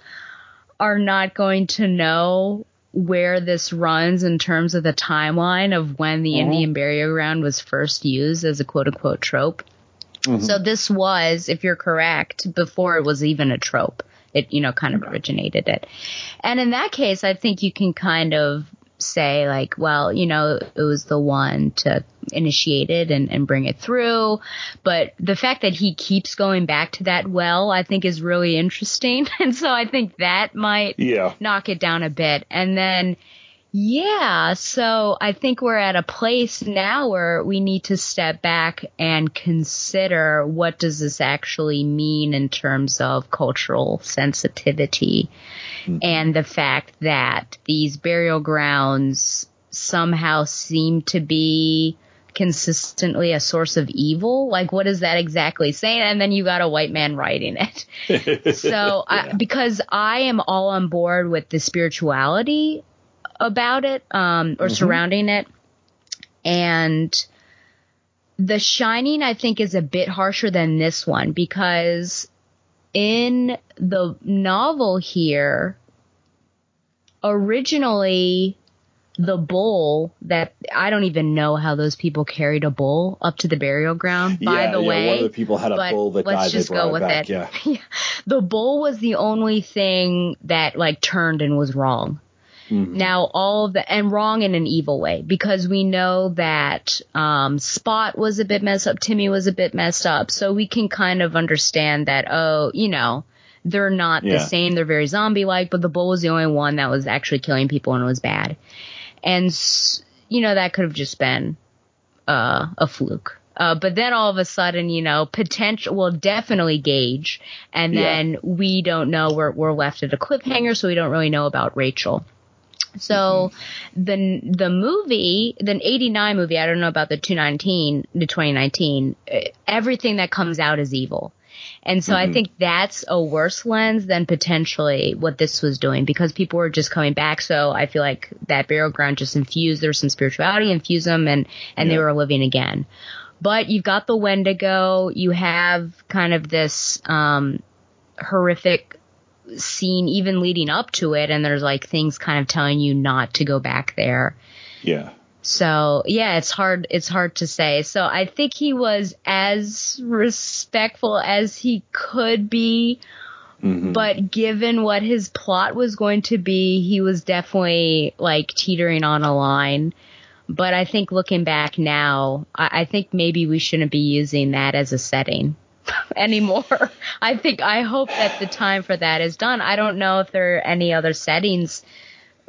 S6: are not going to know where this runs in terms of the timeline of when the
S12: Mhm.
S6: Indian burial ground was first used as a quote unquote trope. So this was, if you're correct, before it was even a trope. It, you know, kind of originated it. And in that case, I think you can kind of say like, well, you know, it was the one to initiate it and, and bring it through. But the fact that he keeps going back to that well, I think is really interesting. [LAUGHS] And so I think that might
S7: Yeah.
S6: knock it down a bit. And then, yeah, so I think we're at a place now where we need to step back and consider what does this actually mean in terms of cultural sensitivity mm-hmm. and the fact that these burial grounds somehow seem to be consistently a source of evil. Like, what is that exactly saying? And then you got a white man writing it. [LAUGHS] so, uh, I, because I am all on board with the spirituality about it, um, or
S12: Mhm.
S6: surrounding it. And The Shining, I think, is a bit harsher than this one because in the novel here, originally the bull that I don't even know how those people carried a bull up to the burial ground. By
S7: yeah,
S6: the
S7: yeah,
S6: way,
S7: one of the people had a bull that
S6: let's
S7: died.
S6: just go with it.
S7: Yeah. [LAUGHS]
S6: the bull was the only thing that like turned and was wrong.
S7: Mm-hmm.
S6: Now all of the and wrong in an evil way because we know that um, Spot was a bit messed up, Timmy was a bit messed up, so we can kind of understand that. Oh, you know, they're not the same. They're very zombie like, but the bull was the only one that was actually killing people and was bad. And you know that could have just been uh, a fluke. Uh, but then all of a sudden, you know, potential, well, definitely Gage, and
S12: Yeah.
S6: then we don't know. We're we're left at a cliffhanger, so we don't really know about Rachel. So the the movie, the '89 movie, I don't know about the 219, the 2019. uh, Everything that comes out is evil. And so I
S12: Mhm.
S6: think that's a worse lens than potentially what this was doing because people were just coming back. So I feel like that burial ground just infused, there was some spirituality, infused them and, and they were living again. But you've got the Wendigo, you have kind of this, um, horrific scene even leading up to it and there's like things kind of telling you not to go back there.
S7: Yeah.
S6: So yeah, it's hard. It's hard to say. So I think he was as respectful as he could be,
S7: Mm-hmm.
S6: but given what his plot was going to be, he was definitely like teetering on a line. But I think looking back now, I, I think maybe we shouldn't be using that as a setting [LAUGHS] anymore. I think I hope that the time for that is done. I don't know if there are any other settings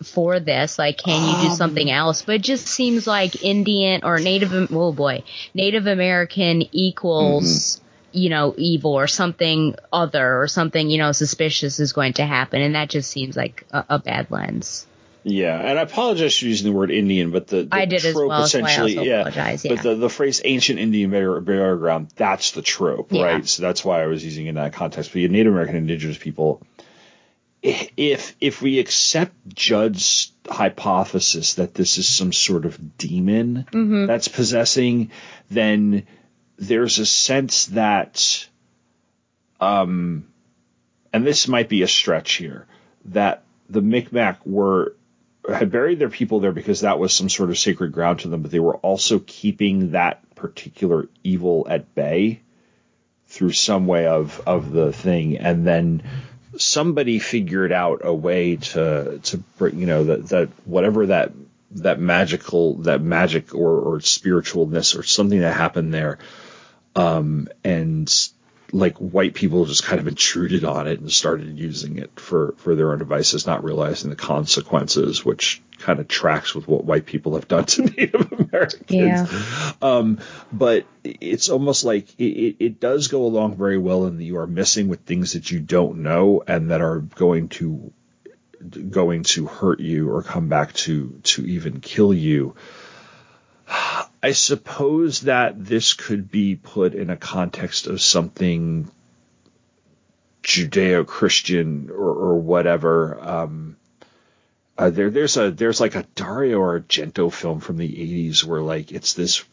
S6: for this. Like, can you do something um. else? But it just seems like Indian or Native, oh boy, Native American equals, mm-hmm. you know, evil or something other or something, you know, suspicious is going to happen. And that just seems like a, a bad lens.
S7: Yeah, and I apologize for using the word Indian, but the, the
S6: I did as
S7: trope
S6: well, so I
S7: essentially,
S6: also
S7: yeah,
S6: apologize, yeah.
S7: But the, the phrase ancient Indian burial, ground, that's the trope,
S6: Yeah.
S7: right? So that's why I was using it in that context. But yeah, Native American indigenous people, if if we accept Judd's hypothesis that this is some sort of demon
S6: Mhm.
S7: that's possessing, then there's a sense that, um, and this might be a stretch here, that the Micmac were had buried their people there because that was some sort of sacred ground to them, but they were also keeping that particular evil at bay through some way of of the thing, and then somebody figured out a way to to bring you know that that whatever that that magical that magic or or spiritualness or something that happened there um and like white people just kind of intruded on it and started using it for for their own devices not realizing the consequences which kind of tracks with what white people have done to [LAUGHS] native americans
S6: Yeah.
S7: um, but it's almost like it, it, does go along very well in that you are messing with things that you don't know and that are going to going to hurt you or come back to to even kill you. I suppose that this could be put in a context of something Judeo-Christian or, or whatever. Um, uh, there, there's a there's like a Dario Argento film from the '80s where like it's this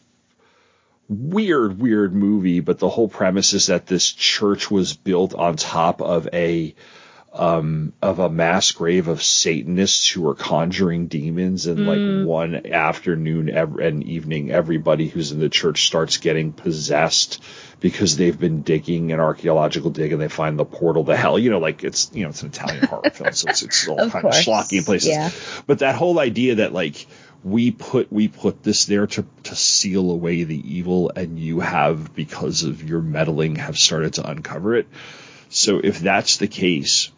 S7: weird, weird movie, but the whole premise is that this church was built on top of a um, of a mass grave of Satanists who were conjuring demons, and like one afternoon ev- and evening, everybody who's in the church starts getting possessed because they've been digging an archaeological dig and they find the portal to hell. You know, like it's you know it's an Italian horror [LAUGHS] film, so it's, it's all
S6: Of
S7: kind of
S6: course.
S7: schlocky in places.
S6: Yeah.
S7: But that whole idea that like we put we put this there to to seal away the evil, and you have because of your meddling have started to uncover it. So if that's the case,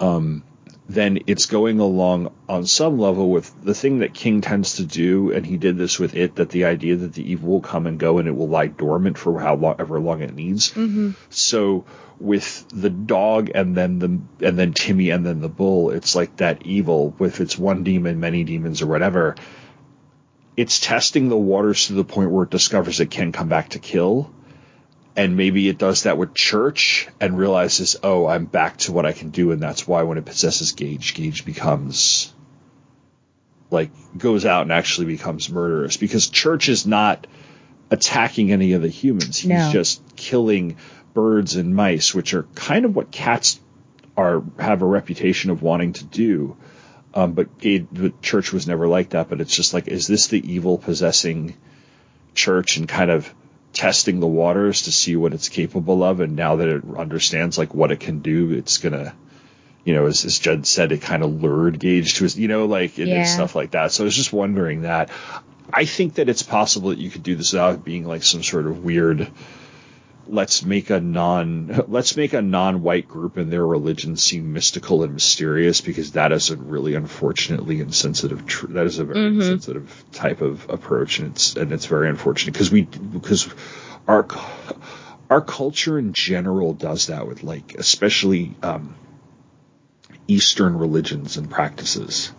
S7: um, then it's going along on some level with the thing that King tends to do, and he did this with it. That the idea that the evil will come and go, and it will lie dormant for however long it needs.
S6: Mm-hmm.
S7: So with the dog and then the and then Timmy and then the bull, it's like that evil with its one demon, many demons, or whatever. It's testing the waters to the point where it discovers it can come back to kill. And maybe it does that with church and realizes, oh, I'm back to what I can do, and that's why when it possesses Gage, Gage becomes like goes out and actually becomes murderous because church is not attacking any of the humans. He's
S6: No.
S7: just killing birds and mice, which are kind of what cats are have a reputation of wanting to do. Um, but Gage, the church was never like that. But it's just like, is this the evil possessing church and kind of testing the waters to see what it's capable of? And now that it understands like what it can do, it's gonna, you know, as, as Judd said, it kind of lured Gage to his, you know, like and, and stuff like that. So I was just wondering that. I think that it's possible that you could do this without being like some sort of weird. Let's make a non [LAUGHS] let's make a non-white group and their religion seem mystical and mysterious because that is a really unfortunately insensitive tr- that is a very
S6: Mhm.
S7: insensitive type of approach and it's and it's very unfortunate because we because our our culture in general does that with like especially um, Eastern religions and practices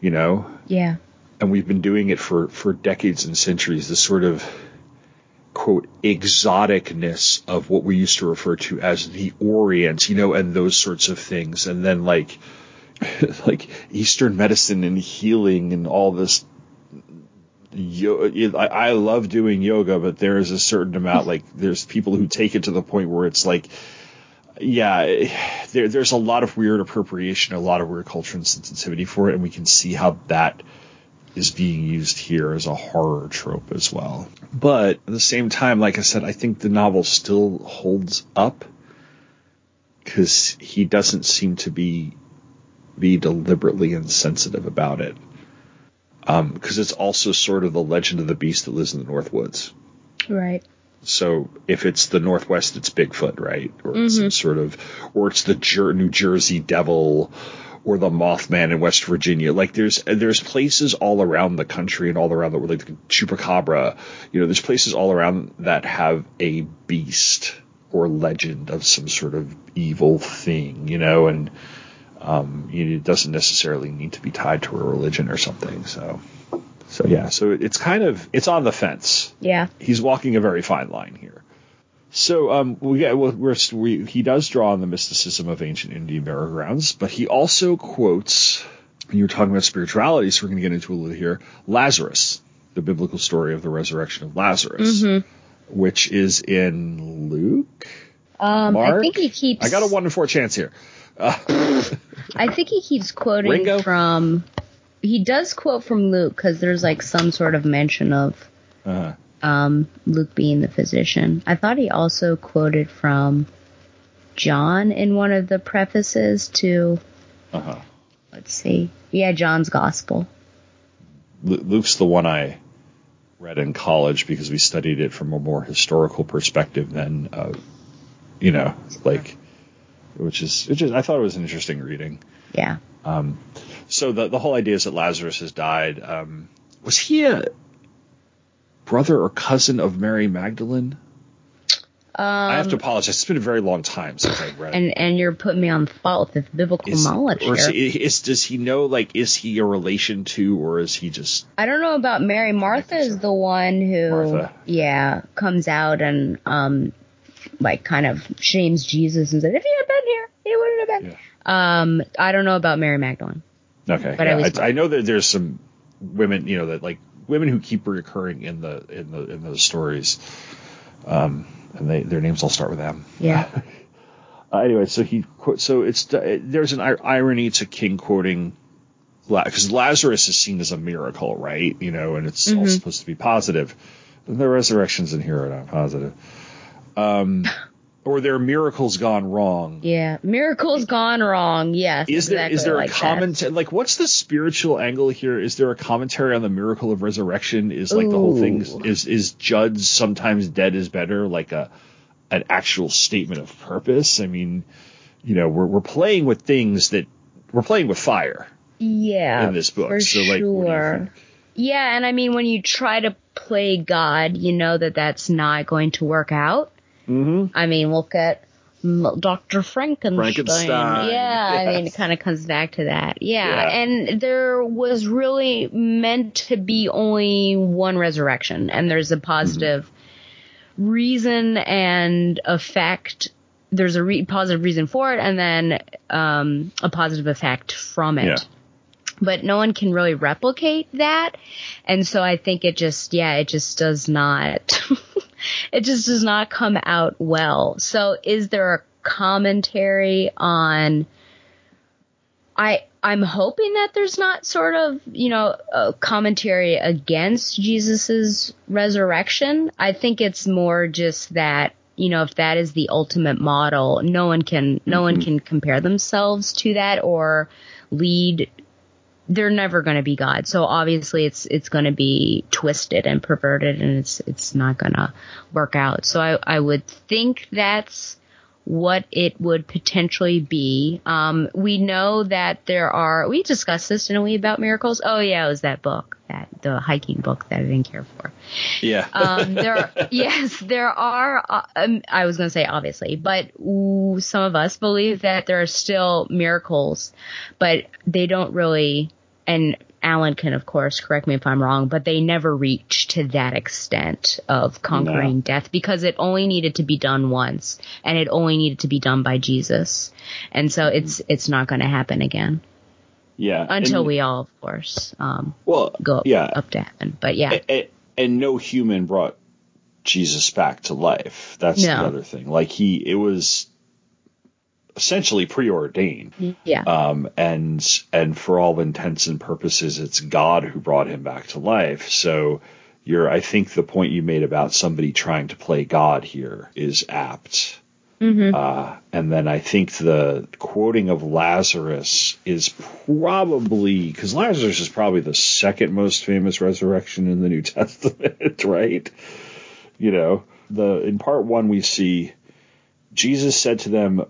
S7: you know
S6: Yeah.
S7: and we've been doing it for for decades and centuries this sort of quote exoticness of what we used to refer to as the orient you know and those sorts of things. And then like [LAUGHS] like eastern medicine and healing and all this yo- I, I love doing yoga but there is a certain amount like there's people who take it to the point where it's like yeah, [SIGHS] there, there's a lot of weird appropriation, a lot of weird culture and sensitivity for it, and we can see how that is being used here as a horror trope as well. But at the same time, like I said, I think the novel still holds up because he doesn't seem to be be deliberately insensitive about it. Um, because it's also sort of the legend of the beast that lives in the North Woods.
S6: Right.
S7: So if it's the Northwest, it's Bigfoot, right? Or it's some sort of, or it's the Jer- New Jersey Devil, or the Mothman in West Virginia. Like there's there's places all around the country and all around the world, like the Chupacabra. You know, there's places all around that have a beast or legend of some sort of evil thing. You know, and um, it doesn't necessarily need to be tied to a religion or something. So. So yeah, so it's kind of it's on the fence
S6: Yeah.
S7: he's walking a very fine line here. So um, we get well, we're, we he does draw on the mysticism of ancient Indian burial grounds, but he also quotes. You were talking about spirituality, so we're going to get into a little here. Lazarus, the biblical story of the resurrection of Lazarus, which is in Luke.
S6: Um, I think he keeps.
S7: I got a one in four chance here. [LAUGHS]
S6: I think he keeps quoting
S7: Ringo?
S6: from. He does quote from Luke because there's like some sort of mention of
S7: Uh,
S6: um, Luke being the physician. I thought he also quoted from John in one of the prefaces to,
S7: Uh huh.
S6: let's see, yeah, John's Gospel.
S7: Luke's the one I read in college because we studied it from a more historical perspective than, uh, you know, like, which is, it just, I thought it was an interesting reading.
S6: Yeah.
S7: Um, so the the whole idea is that Lazarus has died. Um, was he a brother or cousin of Mary Magdalene?
S6: Um,
S7: I have to apologize. It's been a very long time since I've read.
S6: and and you're putting me on the spot with this biblical
S7: is,
S6: knowledge
S7: or is,
S6: here.
S7: he, is does he know like is he a relation to or is he just
S6: I don't know about Mary. Martha is the one who,
S7: Martha.
S6: yeah, comes out and um, like kind of shames Jesus and said, "If he had been here, he wouldn't have been." Um, I don't know about Mary Magdalene.
S7: okay?
S6: But
S7: yeah,
S6: least-
S7: I, I know that there's some women, you know, that like women who keep recurring in the in the in those stories, um, and they their names all start with M.
S6: Yeah. [LAUGHS]
S7: Uh, anyway, so he quote- so it's there's an irony to King quoting because Lazarus is seen as a miracle, right? You know, and it's all
S6: Mhm.
S7: supposed to be positive. And the resurrections in here are not positive. Um, [LAUGHS] or there are miracles gone wrong.
S6: Yeah, miracles gone wrong. Yes.
S7: Is there is
S6: exactly
S7: there
S6: like
S7: a
S6: that.
S7: commentary? Like, what's the spiritual angle here? Is there a commentary on the miracle of resurrection? Is like the whole thing is is Judd's sometimes dead is better like a an actual statement of purpose? I mean, you know, we're we're playing with things that we're playing with fire
S6: Yeah.
S7: in this book.
S6: For
S7: so like, what do you
S6: sure. Yeah, and I mean, when you try to play God, you know that that's not going to work out.
S7: Mm-hmm.
S6: I mean, look at Dr. Frankenstein.
S7: Frankenstein,
S6: Yeah, I mean, it kind of comes back to that. Yeah.
S7: Yeah.
S6: and there was really meant to be only one resurrection, and there's a positive reason and effect. There's a re- positive reason for it, and then um, a positive effect from it
S7: Yeah.
S6: but no one can really replicate that. And so I think it just, yeah, it just does not, [LAUGHS] it just does not come out well. So is there a commentary on, I, I'm hoping that there's not sort of, you know, a commentary against Jesus's resurrection. I think it's more just that, you know, if that is the ultimate model, no one can, no one mm-hmm. can compare themselves to that or lead they're never going to be God. So obviously it's it's going to be twisted and perverted and it's it's not going to work out. So I I would think that's what it would potentially be. Um, we know that there are. We discussed this, didn't we, about miracles? Oh yeah, it was that book, that the hiking book that I didn't care for.
S7: Yeah. [LAUGHS]
S6: Um, there, yes, there are. Uh, um, I was going to say obviously, but ooh, some of us believe that there are still miracles, but they don't really. And Alan can, of course, correct me if I'm wrong, but they never reached to that extent of conquering
S7: No.
S6: death because it only needed to be done once, and it only needed to be done by Jesus, and so it's it's not going to happen again
S7: yeah.
S6: until
S7: and,
S6: we all, of course, um,
S7: well
S6: go
S7: yeah.
S6: up to heaven. But yeah,
S7: and no human brought Jesus back to life. That's
S6: No.
S7: the other thing. Like he, it was essentially preordained.
S6: yeah.
S7: Um, and and for all intents and purposes, it's God who brought him back to life. So you're, I think the point you made about somebody trying to play God here is apt.
S6: Mm-hmm.
S7: Uh, and then I think the quoting of Lazarus is probably because Lazarus is probably the second most famous resurrection in the New [LAUGHS] Testament, right? You know, the in part one we see Jesus said to them,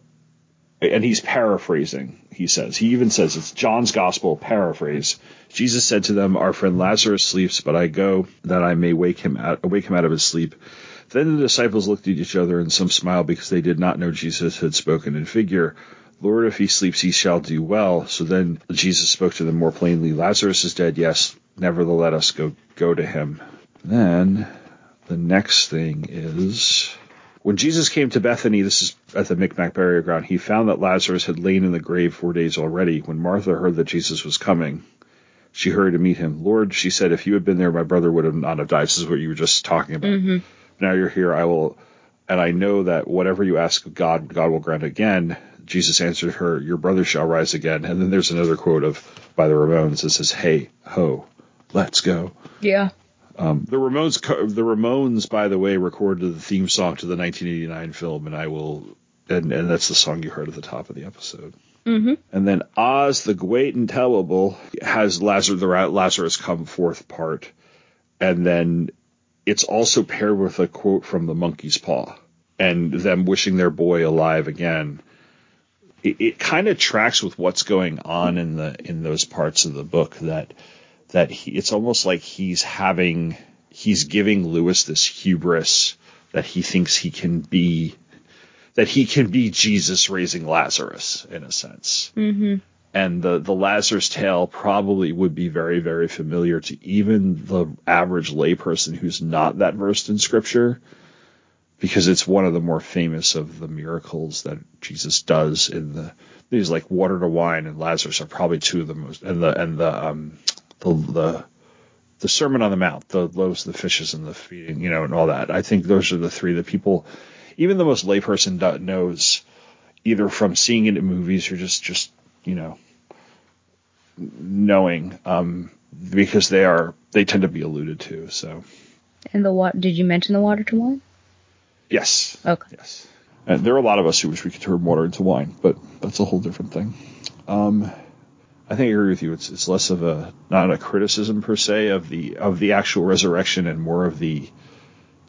S7: and he's paraphrasing. He says he even says it's John's gospel paraphrase. Jesus said to them, "Our friend Lazarus sleeps, but I go that I may wake him out, wake him out of his sleep." Then the disciples looked at each other and some smiled because they did not know Jesus had spoken in figure. Lord, if he sleeps, he shall do well. So then Jesus spoke to them more plainly. Lazarus is dead. Yes, nevertheless, let us go go to him. Then the next thing is when Jesus came to Bethany, this is at the Micmac burial ground, he found that Lazarus had lain in the grave four days already. When Martha heard that Jesus was coming, she hurried to meet him. Lord, she said, if you had been there, my brother would have not have died. This is what you were just talking about.
S6: Mm-hmm.
S7: Now you're here. I will, and I know that whatever you ask of God, God will grant again. Jesus answered her, Your brother shall rise again. And then there's another quote of by the Ramones that says, Hey, ho, let's go.
S6: Yeah.
S7: Um, the Ramones, the Ramones, by the way, recorded the theme song to the 1989 film, and I will and and that's the song you heard at the top of the episode.
S6: Mm-hmm.
S7: And then Oz the Great and Terrible has Lazarus the Lazarus come forth part, and then it's also paired with a quote from the monkey's paw and them wishing their boy alive again. It, it kind of tracks with what's going on in the in those parts of the book that that he, it's almost like he's having he's giving Lewis this hubris that he thinks he can be that he can be Jesus raising Lazarus in a sense.
S6: Mm-hmm.
S7: And the the Lazarus tale probably would be very very familiar to even the average layperson who's not that versed in scripture because it's one of the more famous of the miracles that Jesus does in the these like water to wine and Lazarus are probably two of the most and the and the um the the the Sermon on the Mount, the loaves, the fishes, and the feeding, you know, and all that. I think those are the three that people, even the most layperson knows, either from seeing it in movies or just just you know, knowing, um, because they are they tend to be alluded to. So
S6: And the what? Did you mention the water to wine?
S7: yes,
S6: Okay.
S7: yes, and there are a lot of us who wish we could turn water into wine, but that's a whole different thing. Um, I think I agree with you. It's it's less of a not a criticism per se of the of the actual resurrection and more of the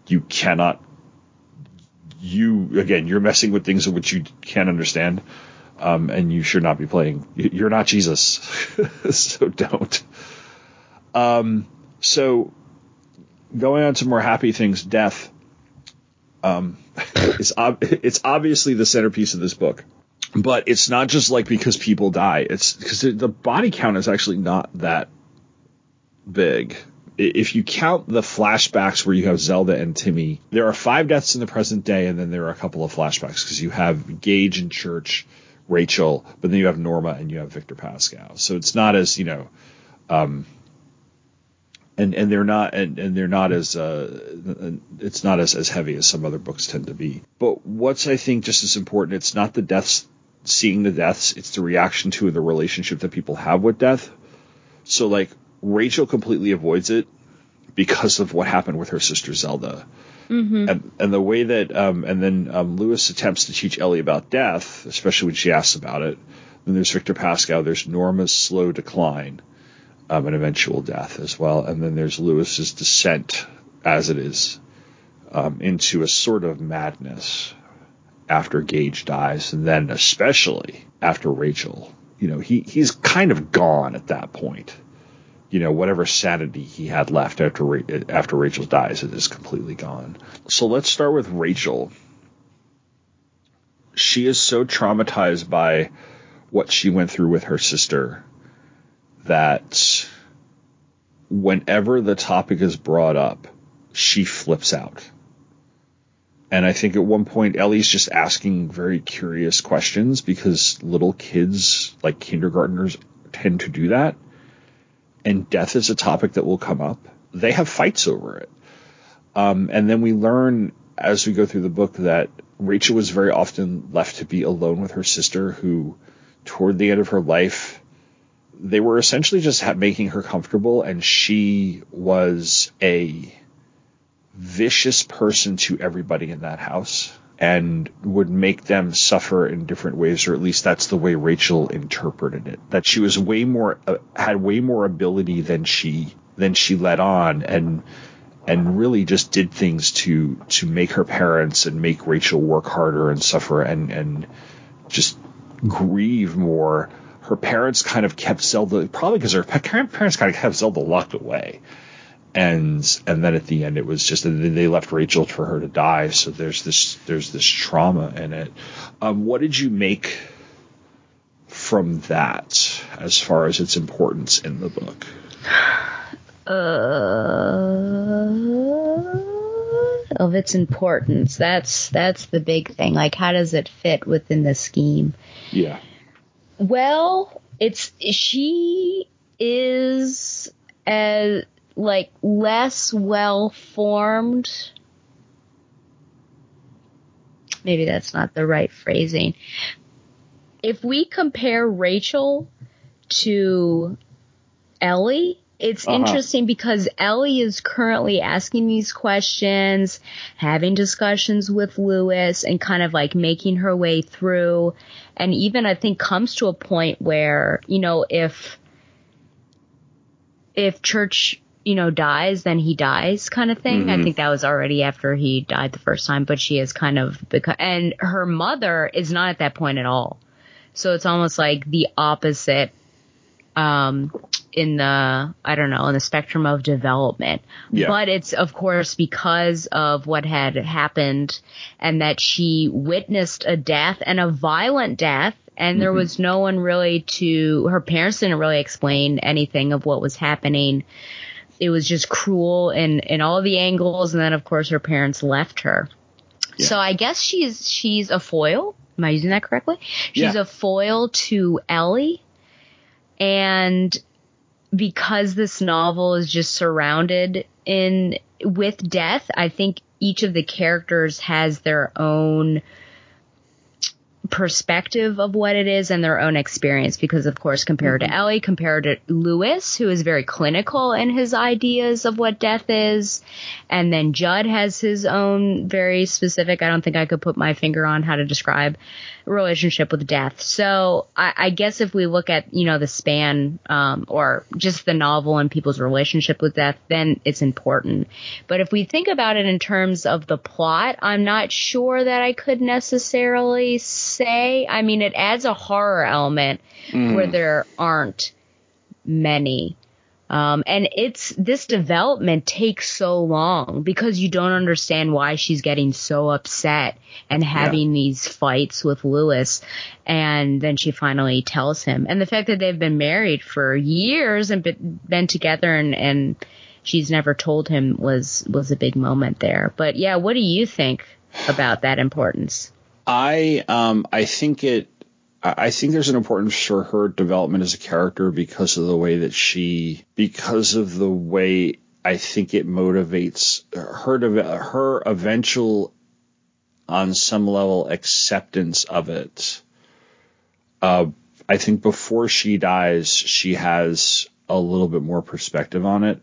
S7: you cannot you again you're messing with things which you can't understand um, and you should not be playing. You- you're not Jesus. [LAUGHS] So don't. Um, so going on to more happy things death um, [LAUGHS] is ob- it's obviously the centerpiece of this book but it's not just like because people die. It's because the body count is actually not that big. If you count the flashbacks where you have Zelda and Timmy, there are five deaths in the present day, and then there are a couple of flashbacks because you have Gage in church, Rachel, but then you have Norma and you have Victor Pascow. So it's not as you know, um, and and they're not and, and they're not as uh, it's not as as heavy as some other books tend to be. But what's I think just as important, it's not the deaths, seeing the deaths, it's the reaction to the relationship that people have with death. So like Rachel completely avoids it because of what happened with her sister Zelda.
S6: Mm-hmm.
S7: And, and the way that, um, and then um, Lewis attempts to teach Ellie about death, especially when she asks about it. Then there's Victor Pascow. There's Norma's slow decline, um, and eventual death as well. And then there's Lewis's descent, as it is, um, into a sort of madness after Gage dies, and then especially after Rachel. You know, he he's kind of gone at that point. You know, whatever sanity he had left after after Rachel dies it is completely gone. So let's start with Rachel. She is so traumatized by what she went through with her sister that whenever the topic is brought up, she flips out. And I think at one point Ellie's just asking very curious questions because little kids, like kindergartners, tend to do that. And death is a topic that will come up. They have fights over it. Um, and then we learn as we go through the book that Rachel was very often left to be alone with her sister, who, toward the end of her life, they were essentially just making her comfortable, and she was a vicious person to everybody in that house and would make them suffer in different ways or at least that's the way Rachel interpreted it. That she was way more uh, had way more ability than she than she let on and and really just did things to to make her parents and make Rachel work harder and suffer and and just grieve more. Her parents kind of kept Zelda probably because her parents kind of kept Zelda locked away and and then at the end it was just and then they left Rachel for her to die. So there's this there's this trauma in it. Um, what did you make from that as far as its importance in the book?
S6: Uh, of its importance. That's that's the big thing. Like, how does it fit within the scheme?
S7: Yeah.
S6: Well, it's she is as like less well formed. Maybe that's not the right phrasing. If we compare Rachel to Ellie, it's
S7: Uh-huh.
S6: interesting because Ellie is currently asking these questions, having discussions with Lewis, and kind of like making her way through. And even I think comes to a point where, you know, if, if Church, you know, dies, then he dies kind of thing. I
S7: Mhm.
S6: think that was already after he died the first time, but she is kind of become, and her mother is not at that point at all. So it's almost like the opposite um, in the I don't know in the spectrum of development.
S7: Yeah.
S6: But it's of course because of what had happened and that she witnessed a death and a violent death. And there
S7: Mhm.
S6: was no one really to, her parents didn't really explain anything of what was happening. It was just cruel in, in all the angles. And then of course her parents left her. So I guess she's, she's a foil. Am I using that correctly? She's
S7: Yeah.
S6: a foil to Ellie. And because this novel is just surrounded in with death, I think each of the characters has their own perspective of what it is and their own experience because of course compared to mm-hmm. Ellie compared to Louis who is very clinical in his ideas of what death is. And then Judd has his own very specific I don't think I could put my finger on how to describe relationship with death. So I, I guess if we look at you know the span um, or just the novel and people's relationship with death then it's important. But if we think about it in terms of the plot I'm not sure that I could necessarily say. I mean it adds a horror element
S7: Mhm.
S6: where there aren't many um, and it's this development takes so long because you don't understand why she's getting so upset and having these fights with Louis. And then she finally tells him. And the fact that they've been married for years and been, been together and, and she's never told him was, was a big moment there. But yeah, what do you think about that importance?
S7: I um I think it I think there's an importance for her development as a character because of the way that she because of the way I think it motivates her her eventual on some level acceptance of it. Uh, I think before she dies, she has a little bit more perspective on it,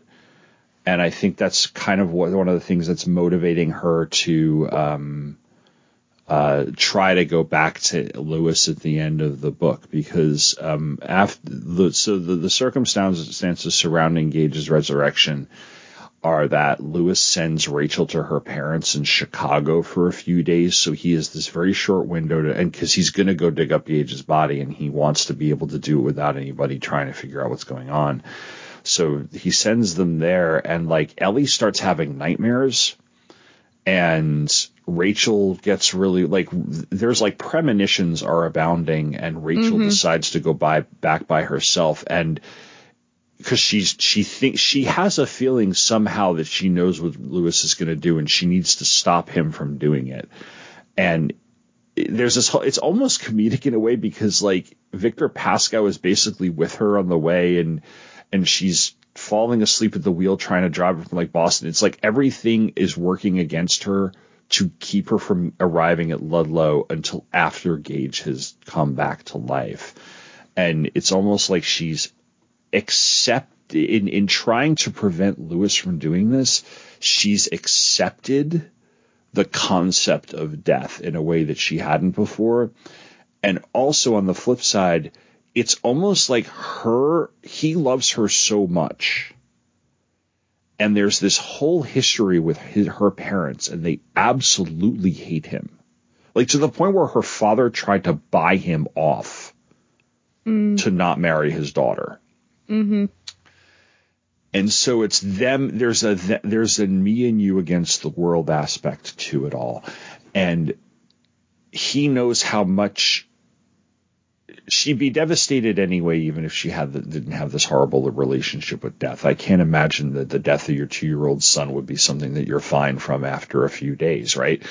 S7: and I think that's kind of what one of the things that's motivating her to um, uh, try to go back to Louis at the end of the book because um, after the, so the, the circumstances surrounding Gage's resurrection are that Louis sends Rachel to her parents in Chicago for a few days, so he has this very short window to, and because he's going to go dig up Gage's body and he wants to be able to do it without anybody trying to figure out what's going on. So he sends them there, and like Ellie starts having nightmares and Rachel gets really like there's like premonitions are abounding and Rachel
S12: Mhm.
S7: decides to go by back by herself and because she's she thinks she has a feeling somehow that she knows what Louis is going to do and she needs to stop him from doing it and there's this whole it's almost comedic in a way because like Victor Pascow is basically with her on the way and and she's falling asleep at the wheel trying to drive from like Boston. It's like everything is working against her to keep her from arriving at Ludlow until after Gage has come back to life. And it's almost like she's accept in in trying to prevent Louis from doing this, she's accepted the concept of death in a way that she hadn't before. And also on the flip side, it's almost like her, he loves her so much. And there's this whole history with his, her parents, and they absolutely hate him. Like to the point where her father tried to buy him off
S6: Mm.
S7: to not marry his daughter.
S6: Mm-hmm.
S7: And so it's them. There's a there's a me and you against the world aspect to it all, and he knows how much she'd be devastated anyway, even if she had the, didn't have this horrible relationship with death. I can't imagine that the death of your two year old son would be something that you're fine from after a few days, right?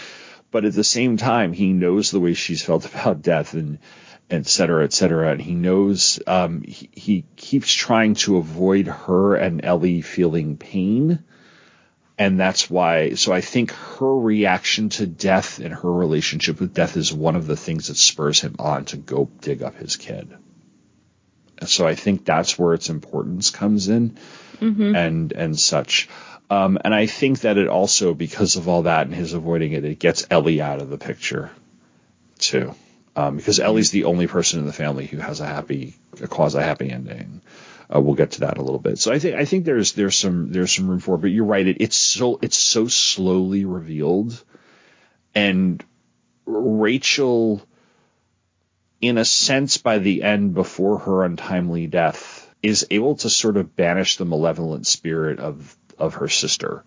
S7: But at the same time, he knows the way she's felt [LAUGHS] about death and et cetera, et cetera. And he knows um, he, he keeps trying to avoid her and Ellie feeling pain. And that's why, so I think her reaction to death and her relationship with death is one of the things that spurs him on to go dig up his kid. So I think that's where its importance comes in
S6: Mm-hmm.
S7: and and such. Um, and I think that it also, because of all that and his avoiding it, it gets Ellie out of the picture too. Um, because Ellie's the only person in the family who has a happy, a quasi happy ending. Uh, we'll get to that a little bit. So I think I think there's there's some there's some room for it. But you're right. It, it's so it's so slowly revealed, and Rachel, in a sense, by the end, before her untimely death, is able to sort of banish the malevolent spirit of of her sister.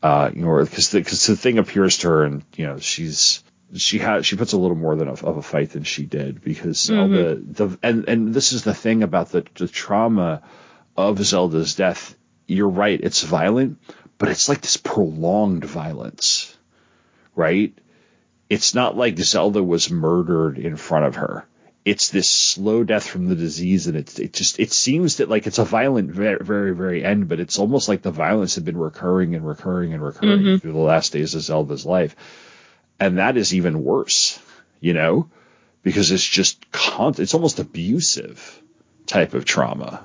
S7: Uh, you know, because the, cause the thing appears to her, and you know, she's she has she puts a little more than a, of a fight than she did because Zelda mm-hmm. the and and this is the thing about the the trauma of Zelda's death. You're right, it's violent, but it's like this prolonged violence, right? It's not like Zelda was murdered in front of her. It's this slow death from the disease, and it's it just it seems that like it's a violent very very very end, but it's almost like the violence had been recurring and recurring and recurring mm-hmm. through the last days of Zelda's life and that is even worse, you know, because it's just con- it's almost abusive type of trauma.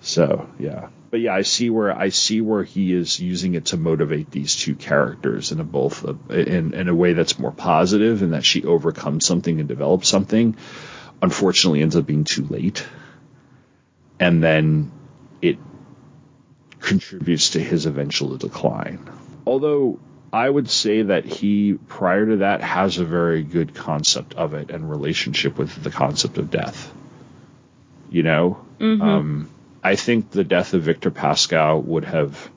S7: So yeah, but yeah, I see where I see where he is using it to motivate these two characters in a both in in a way that's more positive, and that she overcomes something and develops something. Unfortunately, ends up being too late, and then it contributes to his eventual decline. Although I would say that he, prior to that, has a very good concept of it and relationship with the concept of death. You know, um, I think the death of Victor Pascow would have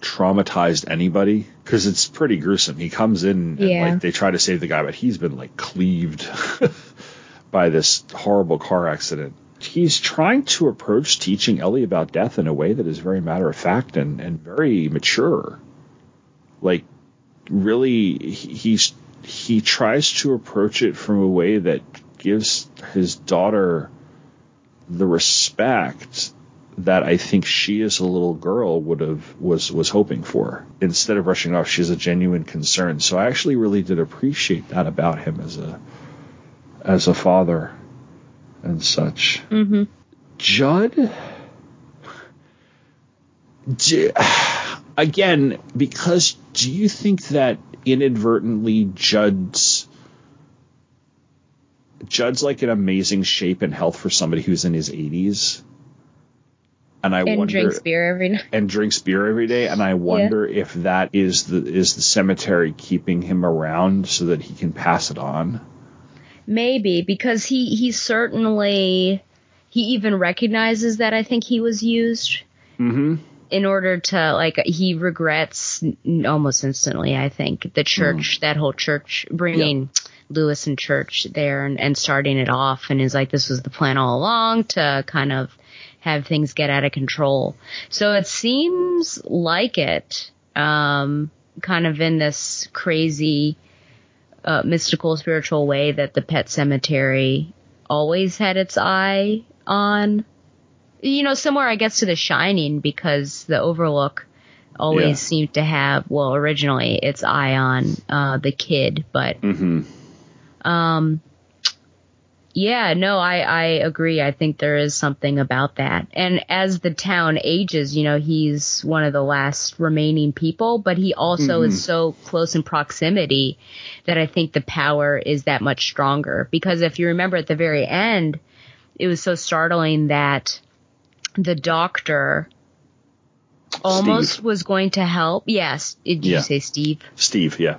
S7: traumatized anybody because it's pretty gruesome. He comes in and
S6: Yeah.
S7: like they try to save the guy, but he's been like cleaved [LAUGHS] by this horrible car accident. He's trying to approach teaching Ellie about death in a way that is very matter of fact and, and very mature like really he- he's he tries to approach it from a way that gives his daughter the respect that I think she as a little girl would have was was hoping for. Instead of rushing off, she has a genuine concern. So I actually really did appreciate that about him as a as a father and such.
S6: Mm-hmm.
S7: Judd J- again, because do you think that inadvertently Judd's Judd's like in amazing shape and health for somebody who's in his 80s? And I wonder.
S6: And
S7: wonder
S6: drinks beer every night.
S7: and drinks beer every day and I wonder if that is the is the cemetery keeping him around so that he can pass it on.
S6: Maybe because he he certainly he even recognizes that I think he was used
S7: Mhm.
S6: In order to like he regrets almost instantly I think the church that whole church bringing Louis and church there and, and starting it off and is like this was the plan all along to kind of have things get out of control. So it seems like it um kind of in this crazy uh, mystical spiritual way that the pet cemetery always had its eye on you know somewhere i guess to the shining because the overlook always
S7: Yeah.
S6: seemed to have well originally its eye on uh the kid but
S7: Mhm.
S6: um yeah no i i agree i think there is something about that and as the town ages you know he's one of the last remaining people but he also is so close in proximity that i think the power is that much stronger because if you remember at the very end it was so startling that the doctor almost
S7: Steve.
S6: was going to help yes did you
S7: Yeah.
S6: say steve
S7: Steve, yeah.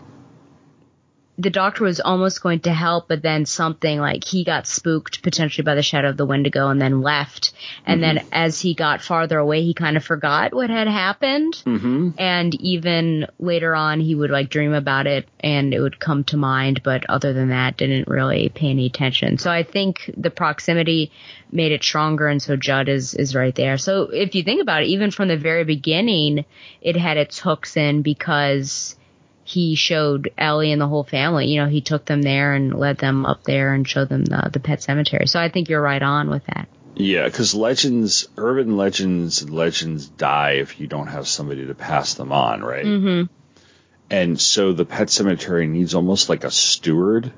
S6: The doctor was almost going to help, but then something like he got spooked potentially by the shadow of the Wendigo and then left. And then as he got farther away, he kind of forgot what had happened.
S7: Mm-hmm.
S6: And even later on, he would like dream about it and it would come to mind, but other than that, didn't really pay any attention. So I think the proximity made it stronger, and so Judd is is right there. So if you think about it, even from the very beginning, it had its hooks in because he showed Ellie and the whole family. You know, he took them there and led them up there and showed them the, the pet cemetery. So I think you're right on with that.
S7: Yeah, because legends, urban legends, legends die if you don't have somebody to pass them on, right?
S6: Mm-hmm.
S7: And so the pet cemetery needs almost like a steward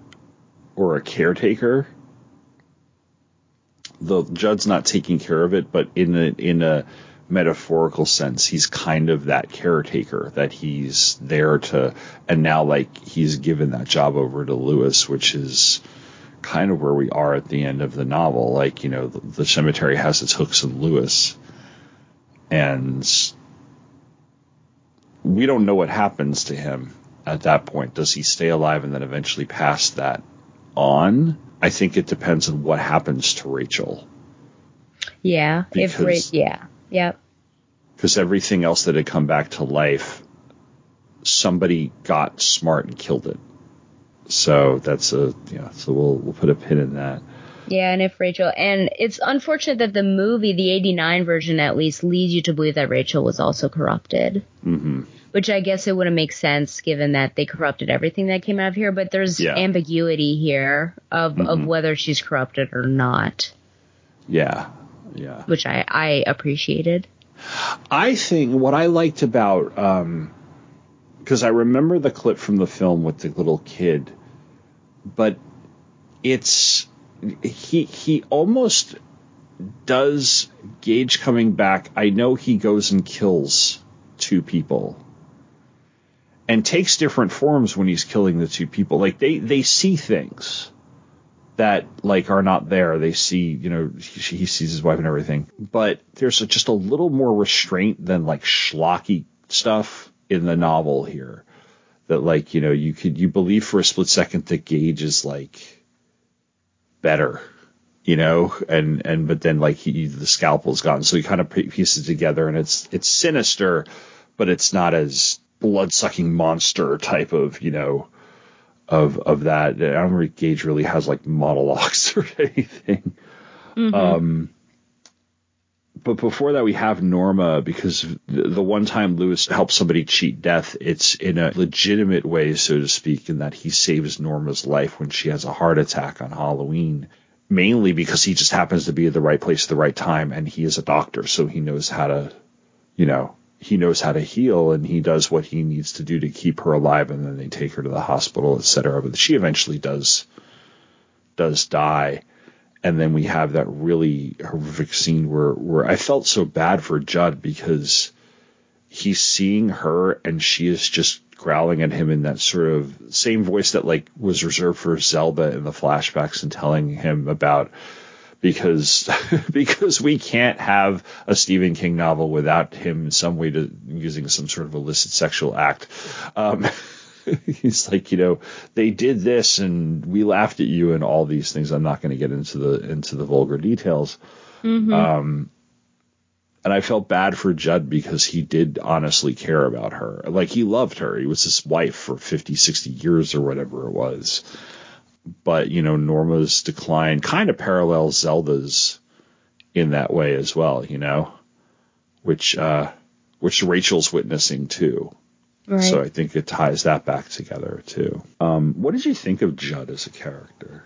S7: or a caretaker the Judd's not taking care of it, but in a in a metaphorical sense, he's kind of that caretaker that he's there to, and now like he's given that job over to Louis, which is kind of where we are at the end of the novel. Like you know, the, the cemetery has its hooks in Louis, and we don't know what happens to him at that point. Does he stay alive and then eventually pass that on? I think it depends on what happens to Rachel.
S6: Yeah. if Ra-
S7: Because-
S6: yeah. Yep.
S7: because everything else that had come back to life, somebody got smart and killed it. So that's a yeah. So we'll we'll put a pin in that.
S6: Yeah, and if Rachel, and it's unfortunate that the movie, the 89 version at least, leads you to believe that Rachel was also corrupted.
S7: hmm
S6: Which I guess it wouldn't make sense given that they corrupted everything that came out of here, but there's
S7: Yeah.
S6: ambiguity here of, of
S7: Mhm.
S6: whether she's corrupted or not,
S7: Yeah, yeah.
S6: which I, I appreciated.
S7: I think what I liked about um because I remember the clip from the film with the little kid, but it's he he almost does Gage coming back. I know he goes and kills two people. And takes different forms when he's killing the two people. Like they they see things that like are not there. They see, you know, he, he sees his wife and everything, but there's a, just a little more restraint than like schlocky stuff in the novel here. That like you know you could you believe for a split second that Gage is like better, you know, and and but then like he the scalpel's gone, so he kind of pieces together, and it's it's sinister, but it's not as blood sucking monster type of you know of of that. I don't think Gage really has like monologues [LAUGHS] or anything. Um, but before that, we have Norma because the, the one time Louis helps somebody cheat death, it's in a legitimate way, so to speak, in that he saves Norma's life when she has a heart attack on Halloween. Mainly because he just happens to be at the right place at the right time, and he is a doctor, so he knows how to, you know, he knows how to heal, and he does what he needs to do to keep her alive, and then they take her to the hospital, etc. But she eventually does does die and then we have that really horrific scene where where I felt so bad for Judd because he's seeing her and she is just growling at him in that sort of same voice that like was reserved for Zelda in the flashbacks and telling him about because [LAUGHS] because we can't have a Stephen King novel without him in some way to using some sort of illicit sexual act. Um, [LAUGHS] he's like, you know, they did this and we laughed at you and all these things. I'm not going to get into the into the vulgar details. Um, and I felt bad for Judd because he did honestly care about her. Like he loved her. He was his wife for 50, 60 years or whatever it was. But, you know, Norma's decline kind of parallels Zelda's in that way as well, you know, which, uh, which Rachel's witnessing too.
S6: Right.
S7: So I think it ties that back together too. Um, what did you think of Judd as a character?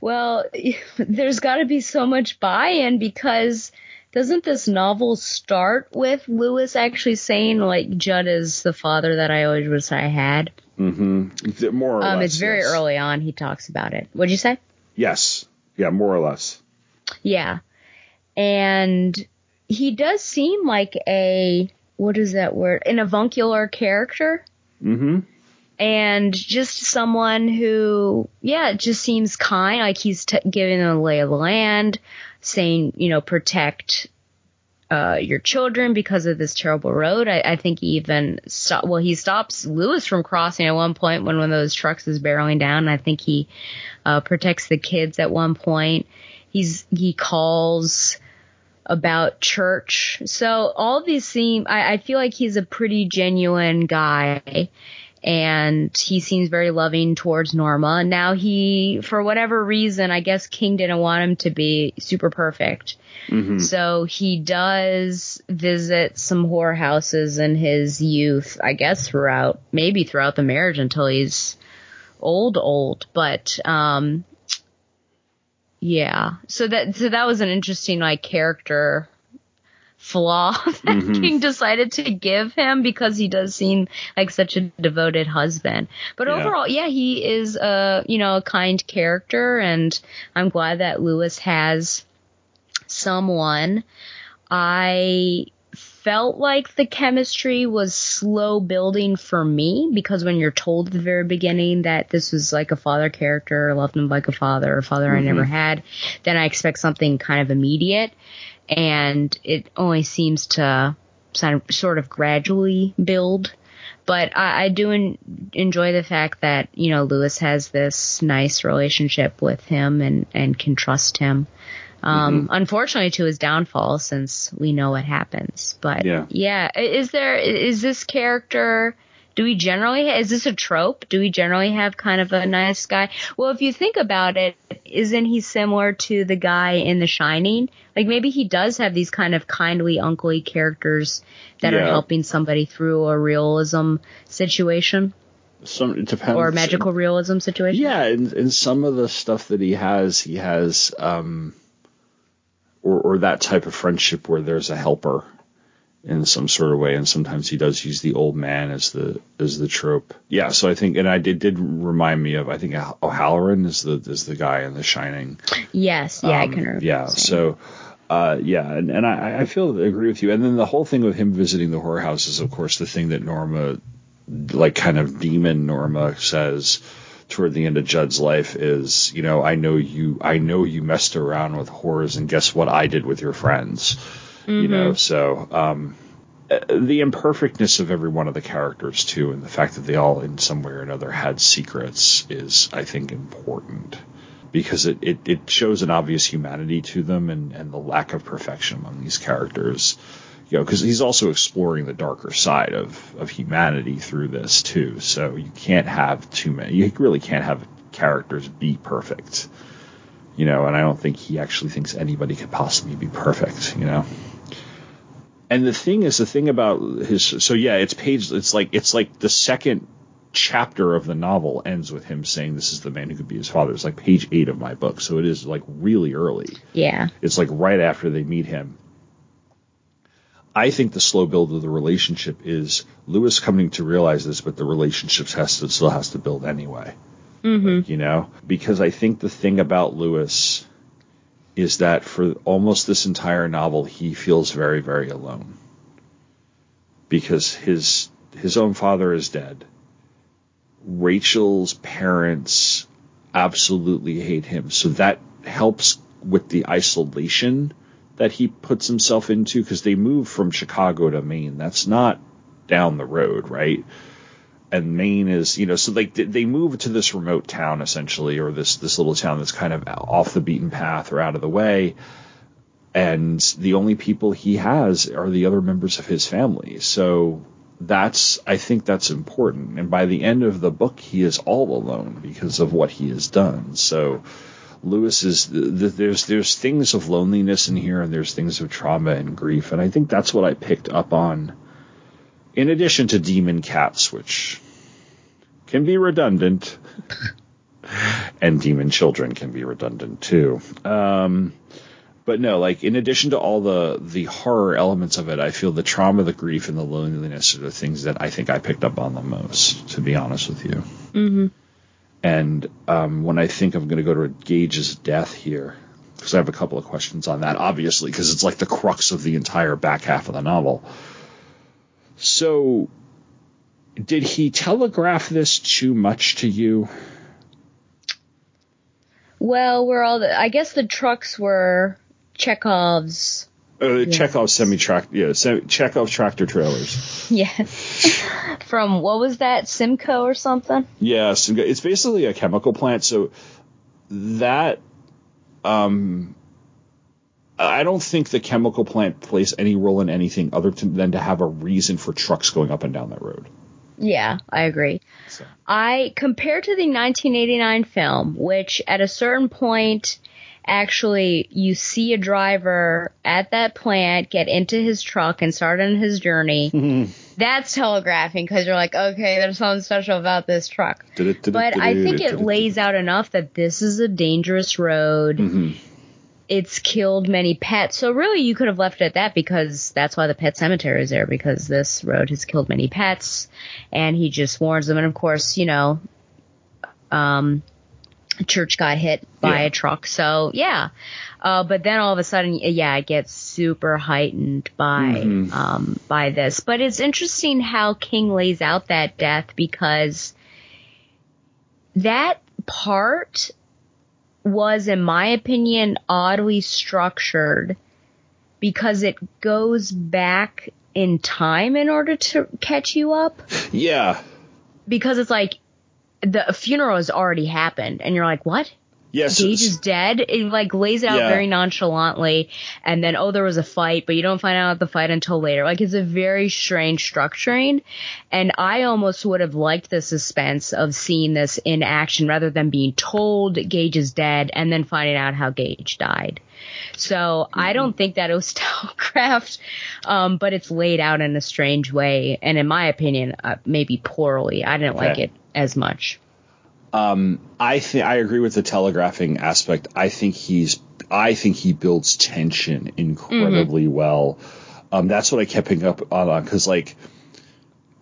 S6: Well, [LAUGHS] there's got to be so much buy-in because doesn't this novel start with Louis actually saying like Judd is the father that I always wish I had?
S7: Mm-hmm. More or
S6: Um,
S7: less.
S6: it's very
S7: yes.
S6: early on. He talks about it. What'd you say?
S7: Yes. Yeah, more or less.
S6: Yeah, and he does seem like a what is that word? An avuncular character.
S7: Mm-hmm.
S6: and just someone who, yeah, it just seems kind. Like he's t- giving them a lay of the land, saying, you know, protect uh, your children because of this terrible road. I, I think he even stop. Well, he stops Louis from crossing at one point when one of those trucks is barreling down. I think he uh, protects the kids at one point. He's he calls about church. So all these seem. I, I feel like he's a pretty genuine guy and he seems very loving towards Norma. Now he, for whatever reason, I guess King didn't want him to be super perfect.
S7: Mm-hmm.
S6: So he does visit some whorehouses in his youth, I guess throughout, maybe throughout the marriage until he's old, old. But, um, yeah. So that, so that was an interesting, like, character flaw [LAUGHS] that
S7: Mhm.
S6: King decided to give him because he does seem like such a devoted husband. But
S7: Yeah.
S6: overall, yeah, he is a you know a kind character, and I'm glad that Louis has someone. I felt like the chemistry was slow building for me because when you're told at the very beginning that this was like a father character, loved him like a father, a father I never had, then I expect something kind of immediate. And it only seems to sort of- gradually build. But I, I do en- enjoy the fact that, you know, Louis has this nice relationship with him and, and can trust him. Um, unfortunately to his downfall since we know what happens. But
S7: Yeah.
S6: yeah, is there, is this character, do we generally, is this a trope? Do we generally have kind of a nice guy? Well, if you think about it, isn't he similar to the guy in The Shining? Like maybe he does have these kind of kindly, uncly characters that are helping somebody through a realism situation
S7: Some it depends.
S6: or magical realism situation.
S7: Yeah, and, and some of the stuff that he has, he has, um, or or that type of friendship where there's a helper in some sort of way, and sometimes he does use the old man as the as the trope. Yeah, so I think, and I did did remind me of I think O'Halloran is the is the guy in The Shining.
S6: Yes, yeah, I
S7: Um,
S6: can remember.
S7: Yeah, so. Uh, yeah, and, and I, I feel I agree with you. And then the whole thing with him visiting the whorehouse is, of course, the thing that Norma, like kind of demon Norma, says toward the end of Judd's life is, you know, I know you, I know you messed around with whores, and guess what I did with your friends, you know. So, um, uh, the imperfectness of every one of the characters too, and the fact that they all, in some way or another, had secrets is, I think, important because it, it, it shows an obvious humanity to them and, and the lack of perfection among these characters. You know, because he's also exploring the darker side of, of humanity through this too. So you can't have too many. You really can't have characters be perfect. You know, and I don't think he actually thinks anybody could possibly be perfect. You know. And the thing is, the thing about his, so yeah, it's page, it's like, it's like the second chapter of the novel ends with him saying this is the man who could be his father. It's like page eight of my book, so it is like really early.
S6: Yeah.
S7: It's like right after they meet him. I think the slow build of the relationship is Louis coming to realize this, but the relationships has to still has to build anyway.
S6: Mm-hmm.
S7: You know, because I think the thing about Louis is that for almost this entire novel, he feels very, very alone because his his own father is dead. Rachel's parents absolutely hate him. So that helps with the isolation that he puts himself into because they move from Chicago to Maine. That's not down the road, right? And Maine is, you know, so like they- they move to this remote town essentially, or this this little town that's kind of off the beaten path or out of the way. And the only people he has are the other members of his family. So that's I think that's important. And by the end of the book, he is all alone because of what he has done. So Louis is th- there's there's things of loneliness in here, and there's things of trauma and grief, and I think that's what I picked up on. In addition to demon cats, which can be redundant, and demon children can be redundant too. Um, but no, like in addition to all the the horror elements of it, I feel the trauma, the grief, and the loneliness are the things that I think I picked up on the most. To be honest with you.
S6: Mm-hmm.
S7: And um, when I think I'm going to go to Gage's death here, because I have a couple of questions on that, obviously, because it's like the crux of the entire back half of the novel. So, did he telegraph this too much to you?
S6: Well, we're all the, I guess the trucks were Chekhov's.
S7: Uh, Chekhov semi tractor, yeah, sem- Chekhov tractor trailers. [LAUGHS]
S6: Yeah. From what was that Simcoe or something?
S7: Yes, it's basically a chemical plant. So that, um, I don't think the chemical plant plays any role in anything other than to have a reason for trucks going up and down that road.
S6: Yeah, I agree. I compared to the 1989 film, which at a certain point actually you see a driver at that plant get into his truck and start on his journey. [LAUGHS] That's telegraphing because you're like, okay, there's something special about this truck. But I think it lays out enough that this is a dangerous road. It's killed many pets. So really, you could have left it at that because that's why the pet cemetery is there because this road has killed many pets, and he just warns them. And of course, you know, um, church got hit by
S7: Yeah.
S6: a truck. So yeah, uh, but then all of a sudden, yeah, it gets super heightened by
S7: Mhm.
S6: um, by this. But it's interesting how King lays out that death because that part was, in my opinion, oddly structured because it goes back in time in order to catch you up.
S7: Yeah.
S6: Because it's like the funeral has already happened, and you're like, what?
S7: Yes.
S6: Gage is dead. It like lays it out
S7: Yeah.
S6: very nonchalantly, and then oh, there was a fight, but you don't find out the fight until later. Like it's a very strange structuring, and I almost would have liked the suspense of seeing this in action rather than being told Gage is dead and then finding out how Gage died. So I don't think that it was [LAUGHS] Stalcraft, um, but it's laid out in a strange way, and in my opinion, uh, maybe poorly. I didn't like it as much.
S7: Um, I think I agree with the telegraphing aspect. I think he's, I think he builds tension incredibly well. Um, that's what I kept picking up on because like,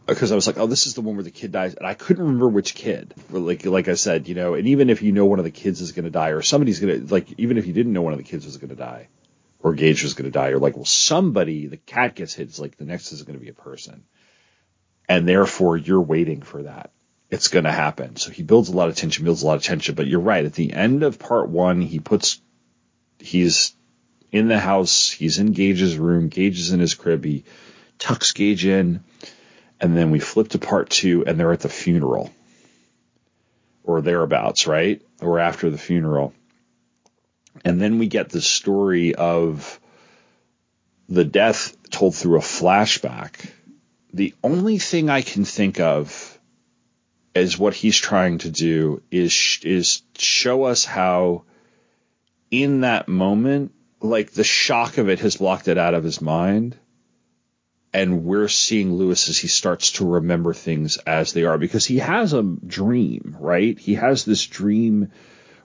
S7: because I was like, oh, this is the one where the kid dies, and I couldn't remember which kid. Like, like I said, you know, and even if you know one of the kids is going to die, or somebody's going to, like, even if you didn't know one of the kids was going to die, or Gage was going to die, or like, well, somebody, the cat gets hit. It's like the next is going to be a person, and therefore you're waiting for that it's going to happen. So he builds a lot of tension, builds a lot of tension. But you're right. At the end of part one, he puts, he's in the house, he's in Gage's room, Gage is in his crib, he tucks Gage in, and then we flip to part two, and they're at the funeral. Or thereabouts, right? Or after the funeral. And then we get the story of the death told through a flashback. The only thing I can think of is what he's trying to do is is show us how in that moment like the shock of it has blocked it out of his mind. And we're seeing Louis as he starts to remember things as they are. Because he has a dream right? He has this dream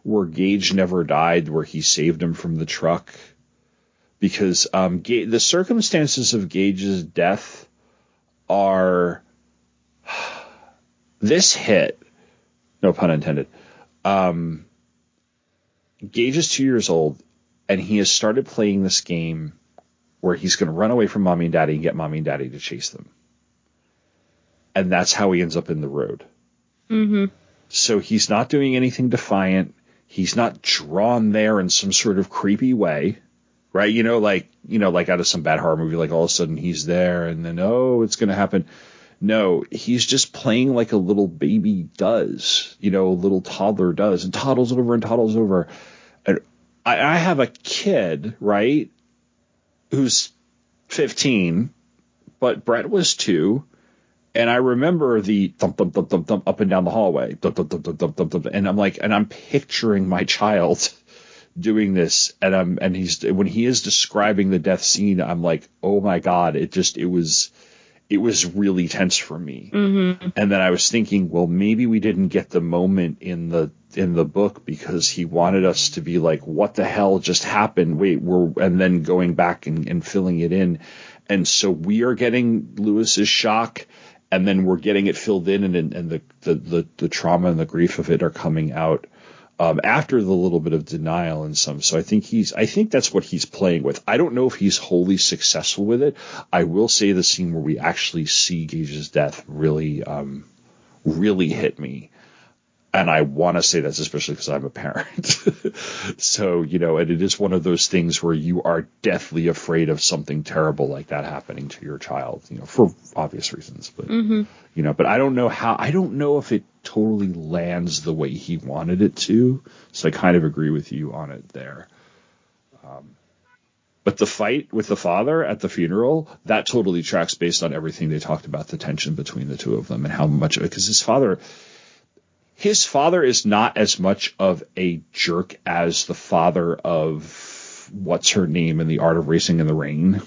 S7: where Gage never died where he saved him from the truck. Because um Ga- the circumstances of Gage's death are this hit, no pun intended. Um, Gage is two years old, and he has started playing this game where he's going to run away from mommy and daddy and get mommy and daddy to chase them. And that's how he ends up in the road.
S6: Mm-hmm.
S7: So he's not doing anything defiant. He's not drawn there in some sort of creepy way, right? You know, like you know, like out of some bad horror movie, like all of a sudden he's there, and then oh, it's going to happen. No, he's just playing like a little baby does, you know, a little toddler does, and toddles over and toddles over. And I, I have a kid, right, who's 15, but Brett was two. And I remember the thump, thump, thump, thump, thump up and down the hallway. Thump, thump, thump, thump, thump, thump, thump. And I'm like, and I'm picturing my child [LAUGHS] doing this. And I'm, and he's, when he is describing the death scene, I'm like, oh my God, it just, it was, it was really tense for me.
S6: Mm-hmm.
S7: And then I was thinking, well, maybe we didn't get the moment in the in the book because he wanted us to be like, what the hell just happened? Wait, we're and then going back and, and filling it in. And so we are getting Louis's shock, and then we're getting it filled in, and and the the the, the trauma and the grief of it are coming out. Um, after the little bit of denial and some, so I think he's, I think that's what he's playing with. I don't know if he's wholly successful with it. I will say the scene where we actually see Gage's death really, um, really hit me. And I want to say that's especially because I'm a parent. [LAUGHS] so, you know, and it is one of those things where you are deathly afraid of something terrible like that happening to your child, you know, for obvious reasons. But,
S6: Mm-hmm.
S7: you know, but I don't know how, I don't know if it totally lands the way he wanted it to. So I kind of agree with you on it there. Um, but the fight with the father at the funeral, that totally tracks based on everything they talked about the tension between the two of them and how much, because his father, his father is not as much of a jerk as the father of what's her name in the art of racing in the rain.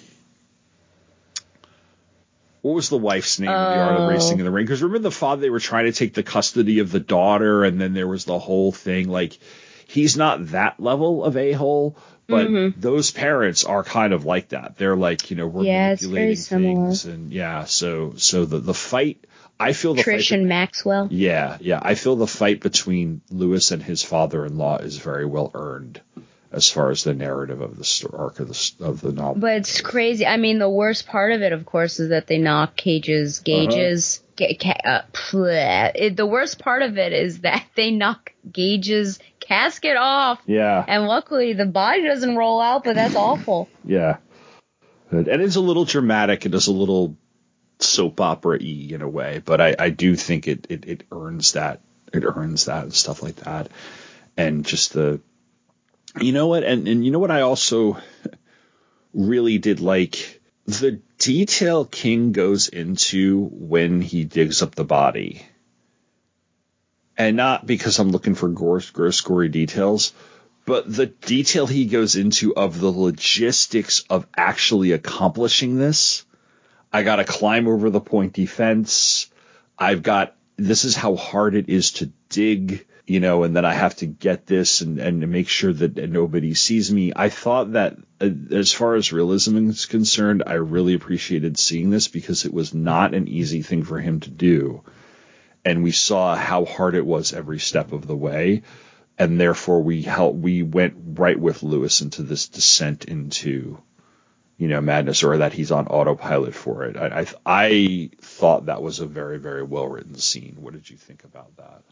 S7: What was the wife's name in the art of racing in the rain? Because remember the father, they were trying to take the custody of the daughter, and then there was the whole thing. Like, he's not that level of a hole, But
S6: Mhm.
S7: those parents are kind of like that. They're like, you know, we're
S6: Yeah,
S7: manipulating things, and yeah. So, so the the fight. I feel the
S6: Trish
S7: fight.
S6: and Maxwell.
S7: yeah, yeah. I feel the fight between Louis and his father-in-law is very well earned, as far as the narrative of the arc of the of the novel.
S6: But it's crazy. I mean, the worst part of it, of course, is that they knock Cage's gauges. Ga- ca- uh. It, the worst part of it is that [LAUGHS] they knock Gage's casket off,
S7: yeah,
S6: and luckily the body doesn't roll out. But that's awful.
S7: Yeah. And it's a little dramatic. It is a little soap opera y in a way, but I, I do think it, it, it earns that. It earns that and stuff like that. And just the, you know what? And, and you know what I also really did like? The detail King goes into when he digs up the body. And not because I'm looking for gross, gross, gory details, but the detail he goes into of the logistics of actually accomplishing this. I got to climb over the pointy fence. I've got this is how hard it is to dig, you know, and then I have to get this and and make sure that nobody sees me. I thought that uh, as far as realism is concerned, I really appreciated seeing this because it was not an easy thing for him to do. And we saw how hard it was every step of the way and therefore we help we went right with Louis into this descent into you know madness or that he's on autopilot for it. I I, I thought that was a very very well written scene. What did you think about that?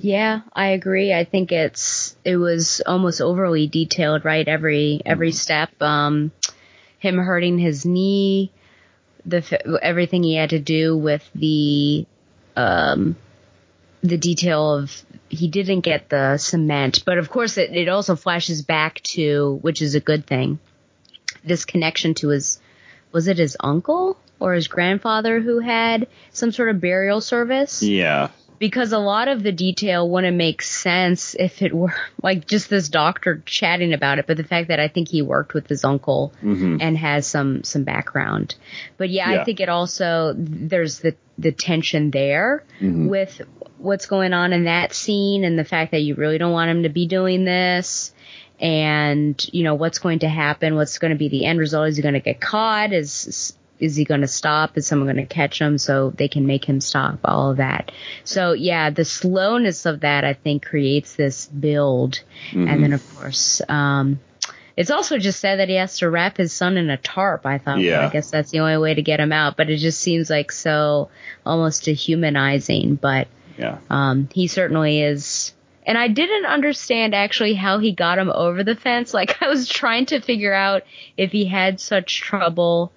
S6: Yeah, I agree. I think it's it was almost overly detailed, right? Every every step. Um, him hurting his knee, the everything he had to do with the um the detail of he didn't get the cement, but of course it, it also flashes back to which is a good thing. This connection to his was it his uncle or his grandfather who had some sort of burial service?
S7: Yeah.
S6: because a lot of the detail wouldn't make sense if it were [LAUGHS] like just this doctor chatting about it but the fact that i think he worked with his uncle
S7: Mhm.
S6: and has some some background but yeah,
S7: Yeah.
S6: i think it also there's the the tension there
S7: Mhm.
S6: with what's going on in that scene and the fact that you really don't want him to be doing this and you know what's going to happen what's going to be the end result is he going to get caught is is he going to stop is someone going to catch him so they can make him stop all of that so yeah the slowness of that i think creates this build
S7: Mhm.
S6: and then of course um it's also just said that he has to wrap his son in a tarp. I thought, well,
S7: Yeah.
S6: I guess that's the only way to get him out. But it just seems like so almost dehumanizing. But
S7: Yeah.
S6: um, he certainly is. And I didn't understand actually how he got him over the fence. [LAUGHS] Like I was trying to figure out if he had such trouble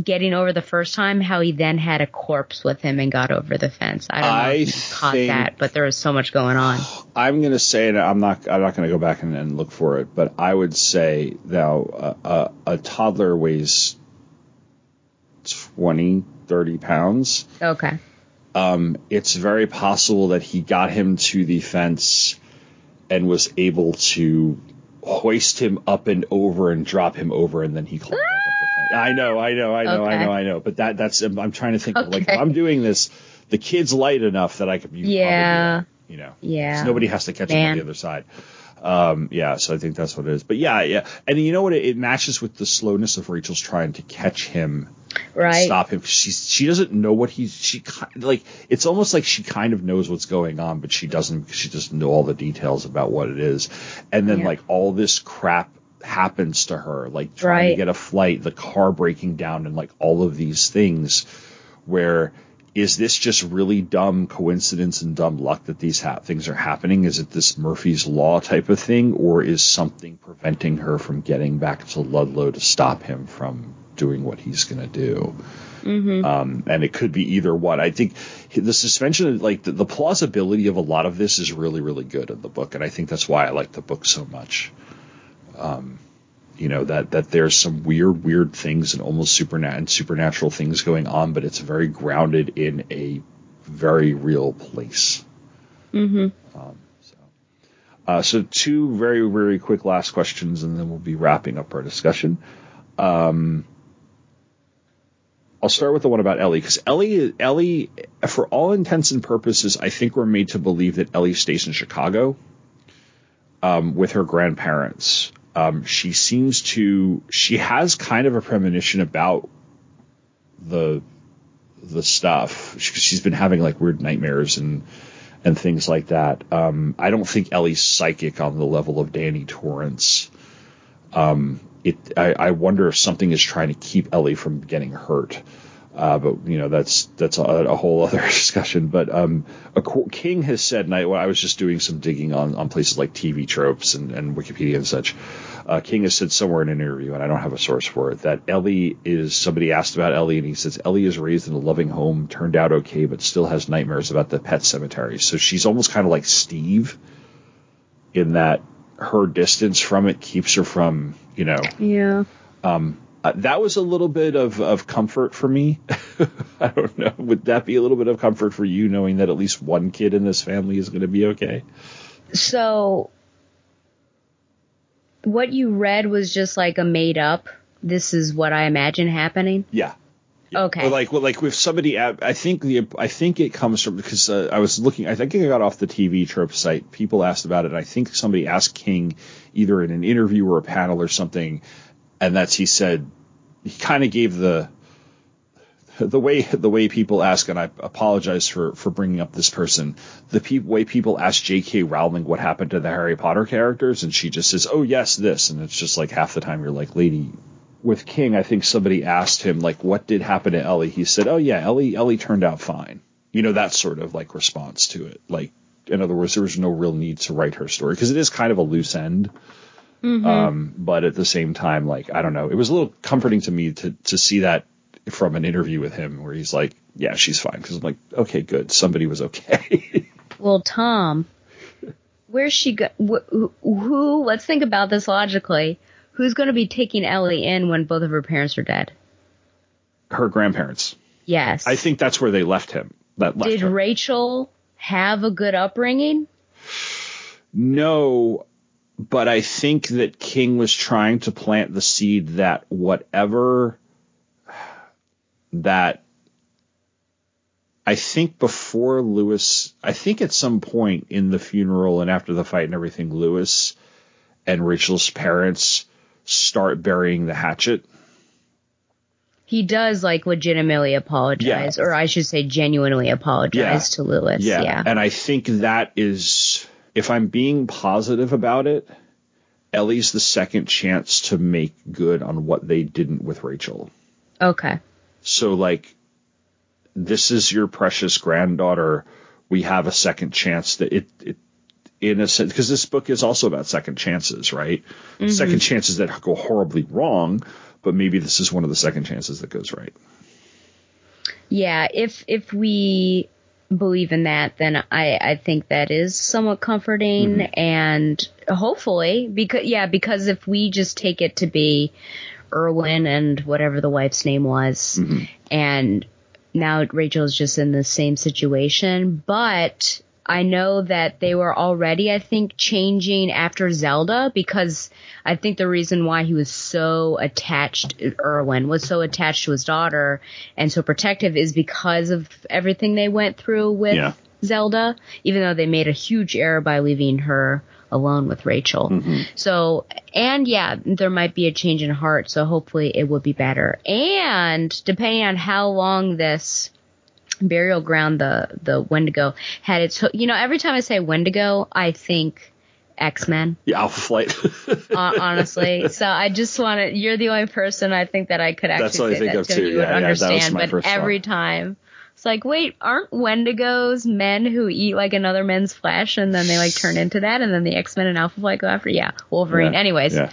S6: getting over the first time, how he then had a corpse with him and got over the fence. I don't know
S7: I
S6: if you caught
S7: think-
S6: that, but there was so much going on. [SIGHS]
S7: I'm going to say, and I'm not, I'm not going to go back and, and look for it, but I would say now uh, a, a toddler weighs 20, 30 pounds.
S6: Okay.
S7: Um, it's very possible that he got him to the fence and was able to hoist him up and over and drop him over, and then he climbed back up the fence. I know, I know, I know, I know, I know. But that, that's, I'm trying to think of like, if I'm doing this, the kid's light enough that I could, you could probably
S6: Yeah.
S7: you know.
S6: Yeah.
S7: So nobody has to catch him on the other side. Um, yeah, so I think that's what it is. But yeah, yeah, and you know what? It, it matches with the slowness of Rachel's trying to catch him,
S6: Right.
S7: Stop him. She's she doesn't know what he's she like. It's almost like she kind of knows what's going on, but she doesn't because she doesn't know all the details about what it is. And then
S6: Yeah.
S7: like all this crap happens to her, like trying to get a flight, the car breaking down, and like all of these things where is this just really dumb coincidence and dumb luck that these ha- things are happening? Is it this Murphy's Law type of thing, or is something preventing her from getting back to Ludlow to stop him from doing what he's going to do?
S6: Mm-hmm.
S7: Um, and it could be either one. I think the suspension, like the, the plausibility of a lot of this, is really, really good in the book, and I think that's why I like the book so much. Um, you know that that there's some weird, weird things and almost supernat and supernatural things going on, but it's very grounded in a very real place.
S6: Mm-hmm.
S7: Um, so, uh, so two very, very quick last questions, and then we'll be wrapping up our discussion. Um, I'll start with the one about Ellie because Ellie, Ellie, for all intents and purposes, I think we're made to believe that Ellie stays in Chicago um, with her grandparents. Um, she seems to she has kind of a premonition about the the stuff. She, she's been having like weird nightmares and and things like that. Um, I don't think Ellie's psychic on the level of Danny Torrance. Um, it I, I wonder if something is trying to keep Ellie from getting hurt. Uh, but you know that's that's a, a whole other [LAUGHS] discussion. But um, a, King has said, and I, I was just doing some digging on, on places like TV tropes and, and Wikipedia and such. Uh, King has said somewhere in an interview, and I don't have a source for it, that Ellie is somebody asked about Ellie, and he says Ellie is raised in a loving home, turned out okay, but still has nightmares about the pet cemetery. So she's almost kind of like Steve, in that her distance from it keeps her from, you know,
S6: Yeah.
S7: um, uh, that was a little bit of, of comfort for me. [LAUGHS] I don't know. Would that be a little bit of comfort for you, knowing that at least one kid in this family is going to be okay?
S6: So, what you read was just like a made up. This is what I imagine happening.
S7: Yeah.
S6: Okay.
S7: Or like, well, like with somebody, I think the, I think it comes from because uh, I was looking. I think I got off the TV trope site. People asked about it. I think somebody asked King either in an interview or a panel or something, and that's he said he kind of gave the the way the way people ask, and I apologize for for bringing up this person. The pe- way people ask J.K. Rowling what happened to the Harry Potter characters, and she just says, "Oh yes, this," and it's just like half the time you're like, "Lady." With King, I think somebody asked him like, "What did happen to Ellie?" He said, "Oh yeah, Ellie Ellie turned out fine." You know that sort of like response to it. Like, in other words, there was no real need to write her story because it is kind of a loose end.
S6: Mhm.
S7: Um, but at the same time, like I don't know, it was a little comforting to me to to see that from an interview with him where he's like, "Yeah, she's fine." Because I'm like, "Okay, good, somebody was okay." [LAUGHS]
S6: Well, Tom, where's she go? Wh- who, who? Let's think about this logically. Who's going to be taking Ellie in when both of her parents are dead?
S7: her grandparents.
S6: Yes.
S7: I think that's where they left him. That left
S6: Did
S7: her.
S6: Rachel have a good upbringing?
S7: No, but I think that King was trying to plant the seed that whatever that I think before Louis, I think at some point in the funeral and after the fight and everything, Louis and Rachel's parents start burying the hatchet.
S6: He does like legitimately apologize, or I should say genuinely apologize to Louis. Yeah.
S7: And I think that is, if I'm being positive about it, Ellie's the second chance to make good on what they didn't with Rachel.
S6: Okay.
S7: So, like, this is your precious granddaughter. We have a second chance that it, it in a sense, because this book is also about second chances, right?
S6: Mhm.
S7: Second chances that go horribly wrong, but maybe this is one of the second chances that goes right.
S6: Yeah, if if we believe in that, then I I think that is somewhat comforting
S7: Mhm.
S6: and hopefully because yeah, because if we just take it to be Irwin and whatever the wife's name was and now Rachel's just in the same situation, but I know that they were already, I think, changing after Zelda because I think the reason why he was so attached, Irwin was so attached to his daughter and so protective is because of everything they went through with
S7: Yeah.
S6: Zelda, even though they made a huge error by leaving her alone with Rachel.
S7: Mm-hmm.
S6: So, and yeah, there might be a change in heart, so hopefully it would be better. And depending on how long this burial ground, the, the Wendigo had its, you know, every time I say Wendigo, I think X-Men,
S7: Yeah, Alpha Flight. [LAUGHS]
S6: hon- honestly. So I just want to, you're the only person I think that I could actually
S7: That's what I think
S6: that
S7: of
S6: to
S7: too.
S6: you
S7: Yeah,
S6: would
S7: yeah,
S6: understand, but every
S7: thought.
S6: time. It's like, wait, aren't Wendigos men who eat like another men's flesh and then they like turn into that and then the X-Men and Alpha Flight go after? Yeah, Wolverine.
S7: Yeah,
S6: Anyways,
S7: yeah.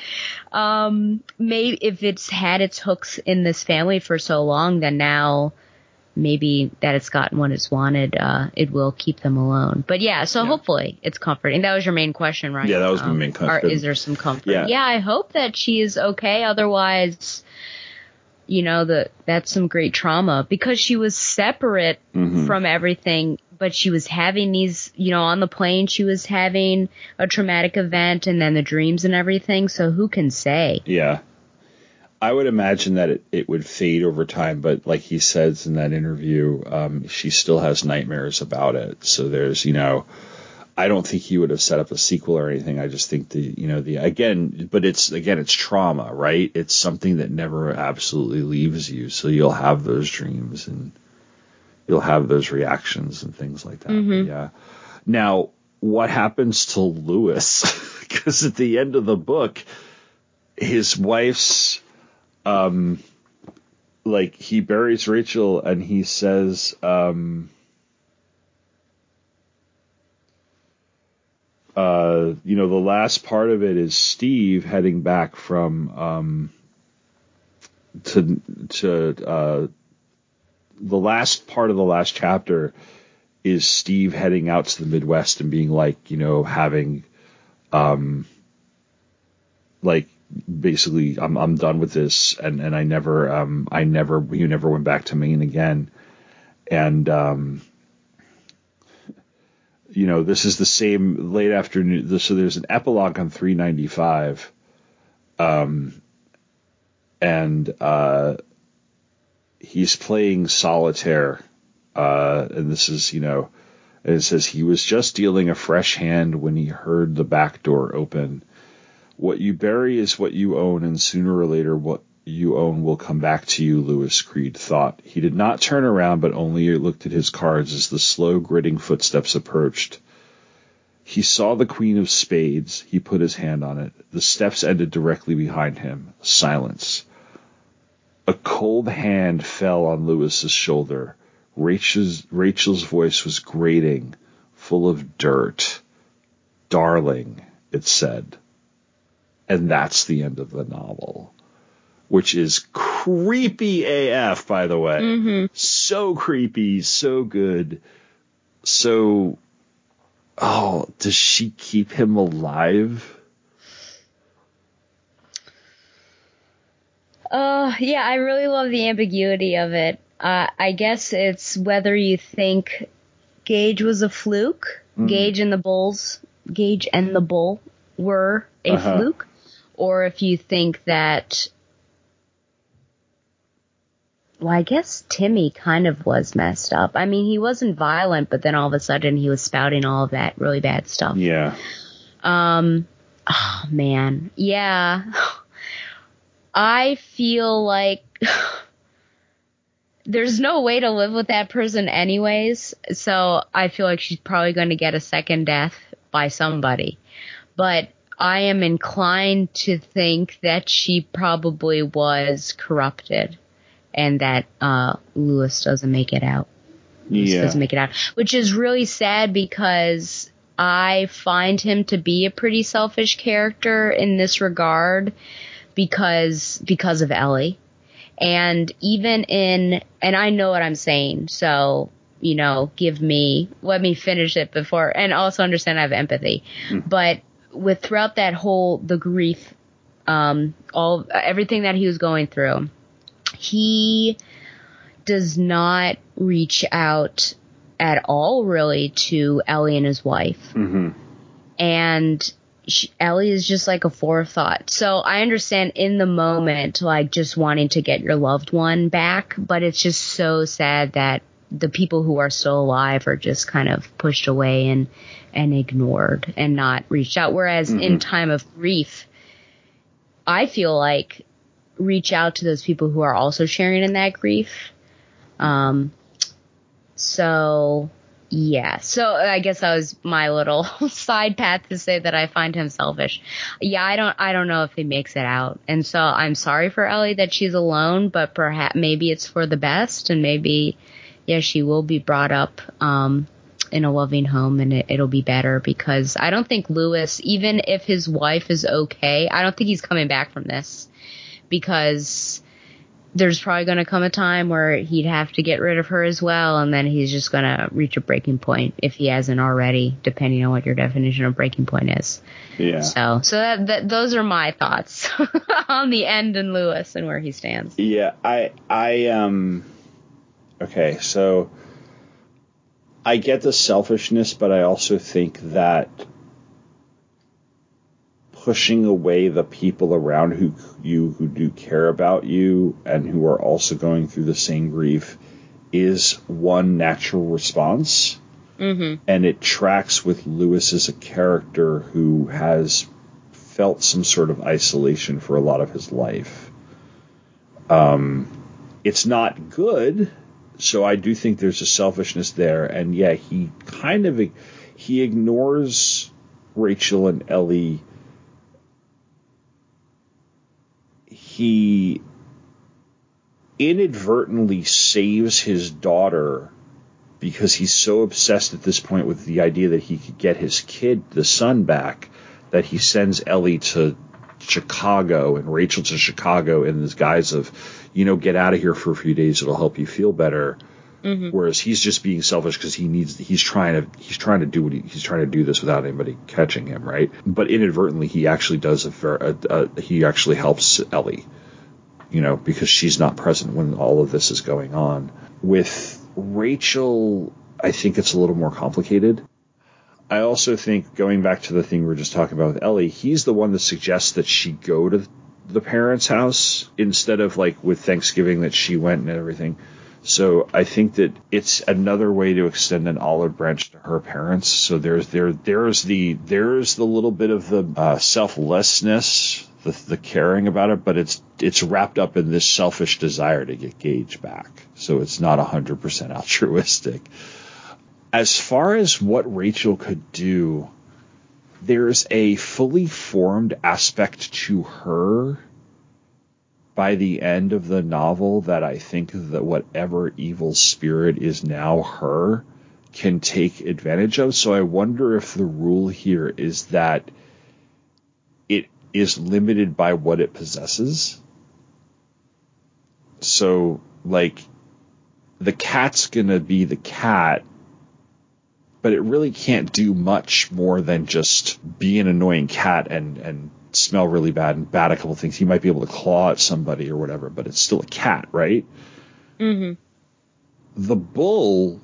S6: um, maybe if it's had its hooks in this family for so long, then now maybe that it's gotten what it's wanted, uh, it will keep them alone. But yeah, so hopefully it's comforting. That was your main question, right?
S7: Yeah, that was my
S6: Um,
S7: main
S6: Or
S7: question.
S6: is there some comfort?
S7: Yeah.
S6: I hope that she is okay. Otherwise, you know, the that's some great trauma because she was separate
S7: Mhm.
S6: from everything, but she was having these, you know, on the plane she was having a traumatic event and then the dreams and everything. So who can say?
S7: Yeah. I would imagine that it, it would fade over time, but like he says in that interview, um, she still has nightmares about it. So there's, you know, I don't think he would have set up a sequel or anything. I just think the you know the again, but it's again it's trauma, right? It's something that never absolutely leaves you, so you'll have those dreams and you'll have those reactions and things like that.
S6: Mhm.
S7: Yeah. Now, what happens to Louis? [LAUGHS] Because at the end of the book, his wife's um like he buries Rachel and he says um uh you know the last part of it is Steve heading back from um to to uh the last part of the last chapter is Steve heading out to the Midwest and being like, you know, having um like basically I'm I'm done with this and and I never um I never you never went back to Maine again. And um you know this is the same late afternoon so there's an epilogue on 395 um and uh he's playing solitaire uh and this is you know it says he was just dealing a fresh hand when he heard the back door open what you bury is what you own, and sooner or later, what you own will come back to you, Louis Creed thought. He did not turn around, but only looked at his cards as the slow, gritting footsteps approached. He saw the Queen of Spades. He put his hand on it. The steps ended directly behind him. Silence. A cold hand fell on Louis's shoulder. Rachel's, Rachel's voice was grating, full of dirt. Darling, it said. And that's the end of the novel, which is creepy AF, by the way.
S6: Mm-hmm.
S7: So creepy, so good, so. Oh, does she keep him alive?
S6: Uh, yeah, I really love the ambiguity of it. Uh, I guess it's whether you think Gage was a fluke,
S7: Mhm.
S6: Gage and the Bulls, Gage and the Bull were a
S7: Uh-huh.
S6: fluke, or if you think that. Well, I guess Timmy kind of was messed up. I mean, he wasn't violent, but then all of a sudden he was spouting all of that really bad stuff.
S7: Yeah.
S6: Um, oh man, yeah. I feel like [LAUGHS] there's no way to live with that person anyways. So I feel like she's probably going to get a second death by somebody. But I am inclined to think that she probably was corrupted and that uh Louis doesn't make it out. Louis
S7: Yeah.
S6: doesn't make it out, which is really sad because I find him to be a pretty selfish character in this regard because because of Ellie. And even in and I know what I'm saying, so you know, give me let me finish it before and also understand I have empathy. But with throughout that whole the grief um all everything that he was going through, he does not reach out at all really to Ellie and his wife
S7: Mm-hmm.
S6: and she, Ellie is just like a forethought. So I understand in the moment, like just wanting to get your loved one back, but it's just so sad that the people who are still alive are just kind of pushed away and and ignored and not reached out. Whereas in
S12: Mhm.
S6: time of grief, I feel like reach out to those people who are also sharing in that grief. Um, so yeah, so I guess that was my little [LAUGHS] side path to say that I find him selfish. Yeah, I don't, I don't know if he makes it out, and so I'm sorry for Ellie that she's alone, but perhaps maybe it's for the best, and maybe, yeah, she will be brought up, um, in a loving home, and it, it'll be better because I don't think Louis, even if his wife is okay, I don't think he's coming back from this because there's probably going to come a time where he'd have to get rid of her as well, and then he's just going to reach a breaking point if he hasn't already, depending on what your definition of breaking point is.
S7: Yeah.
S6: So, so that, that those are my thoughts [LAUGHS] on the end and Louis and where he stands.
S7: Yeah, I I um okay, so I get the selfishness, but I also think that pushing away the people around who you who do care about you and who are also going through the same grief is one natural response.
S6: Mm-hmm.
S7: and it tracks with Louis as a character who has felt some sort of isolation for a lot of his life. Um, it's not good, so I do think there's a selfishness there, and yeah, he kind of he ignores Rachel and Ellie. He inadvertently saves his daughter because he's so obsessed at this point with the idea that he could get his kid, the son, back, that he sends Ellie to Chicago and Rachel to Chicago in this guise of, you know, get out of here for a few days. It'll help you feel better.
S6: Mm-hmm.
S7: Whereas he's just being selfish because he needs, he's trying to, he's trying to do what he, he's trying to do this without anybody catching him, right? But inadvertently, he actually does a, fair, a, a he actually helps Ellie, you know, because she's not present when all of this is going on. With Rachel, I think it's a little more complicated. I also think going back to the thing we were just talking about with Ellie, he's the one that suggests that she go to the parents' house instead of like with Thanksgiving that she went and everything. So I think that it's another way to extend an olive branch to her parents. So there's there there's the there's the little bit of the uh, selflessness, the, the caring about it, but it's it's wrapped up in this selfish desire to get Gage back. So it's not hundred percent altruistic. As far as what Rachel could do, there's a fully formed aspect to her by the end of the novel that I think that whatever evil spirit is now her can take advantage of. So I wonder if the rule here is that it is limited by what it possesses. So, like, the cat's gonna be the cat, but it really can't do much more than just be an annoying cat and, and smell really bad and bat a couple things. He might be able to claw at somebody or whatever, but it's still a cat, right?
S6: Mm-hmm.
S7: The bull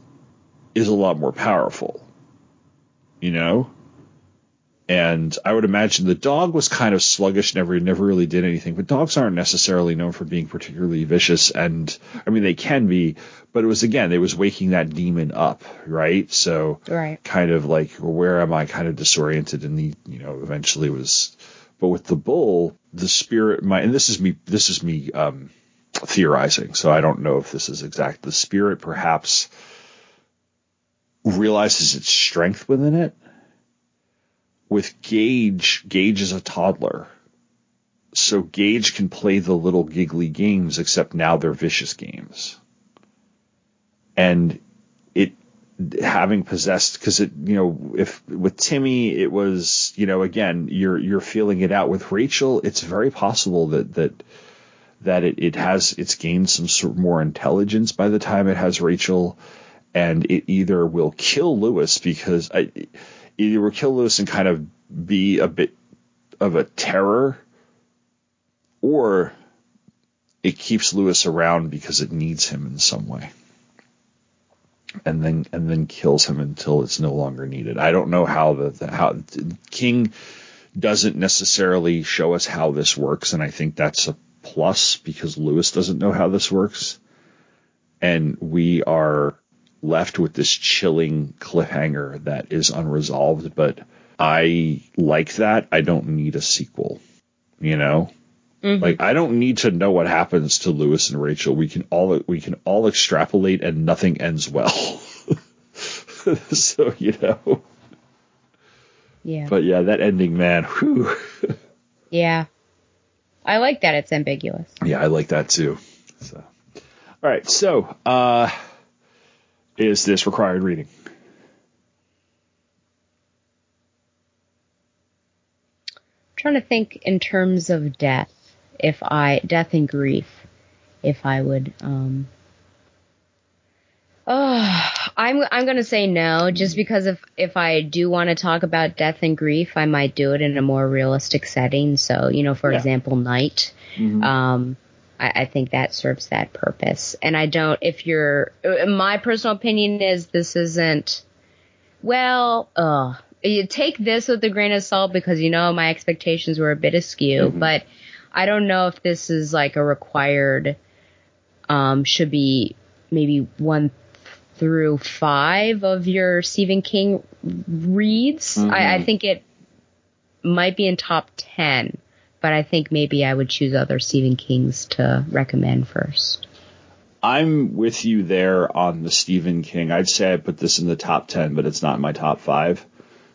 S7: is a lot more powerful, you know? And I would imagine the dog was kind of sluggish, never never really did anything. But dogs aren't necessarily known for being particularly vicious, and I mean they can be, but it was again it was waking that demon up, right? So
S6: Right.
S7: kind of like where am I? Kind of disoriented, and the you know eventually was. But with the bull, the spirit might, and this is me this is me um, theorizing, so I don't know if this is exact. The spirit perhaps realizes its strength within it with Gage, Gage is a toddler. So Gage can play the little giggly games, except now they're vicious games. And it, having possessed, because it, you know, if with Timmy, it was, you know, again, you're, you're feeling it out. With Rachel, it's very possible that, that, that it, it has, it's gained some sort of more intelligence by the time it has Rachel. And it either will kill Louis because I, either will kill Louis and kind of be a bit of a terror, or it keeps Louis around because it needs him in some way. And then and then kills him until it's no longer needed. I don't know how the, the how King doesn't necessarily show us how this works, and I think that's a plus because Louis doesn't know how this works, and we are left with this chilling cliffhanger that is unresolved, but I like that. I don't need a sequel. You know?
S6: Mm-hmm.
S7: Like I don't need to know what happens to Louis and Rachel. We can all we can all extrapolate and nothing ends well. [LAUGHS] so, you know.
S6: Yeah.
S7: But yeah, that ending, man. Whew.
S6: yeah. I like that it's ambiguous.
S7: Yeah, I like that too. So. All right, so uh is this required reading?
S6: I'm trying to think in terms of death, if I death and grief, if I would. um Oh, [SIGHS] I'm I'm gonna say no, just because if if I do want to talk about death and grief, I might do it in a more realistic setting. So, you know, for
S12: Yeah.
S6: example, night.
S12: Mhm.
S6: Um, I, I think that serves that purpose. And I don't. If you're, my personal opinion is this isn't. Well, uh, you take this with a grain of salt because you know my expectations were a bit askew,
S12: Mhm.
S6: but I don't know if this is like a required. Um, should be maybe one through five of your Stephen King reads. I, I think it might be in top ten, but I think maybe I would choose other Stephen Kings to recommend first.
S7: I'm with you there on the Stephen King. I'd say I put this in the top 10, but it's not in my top five.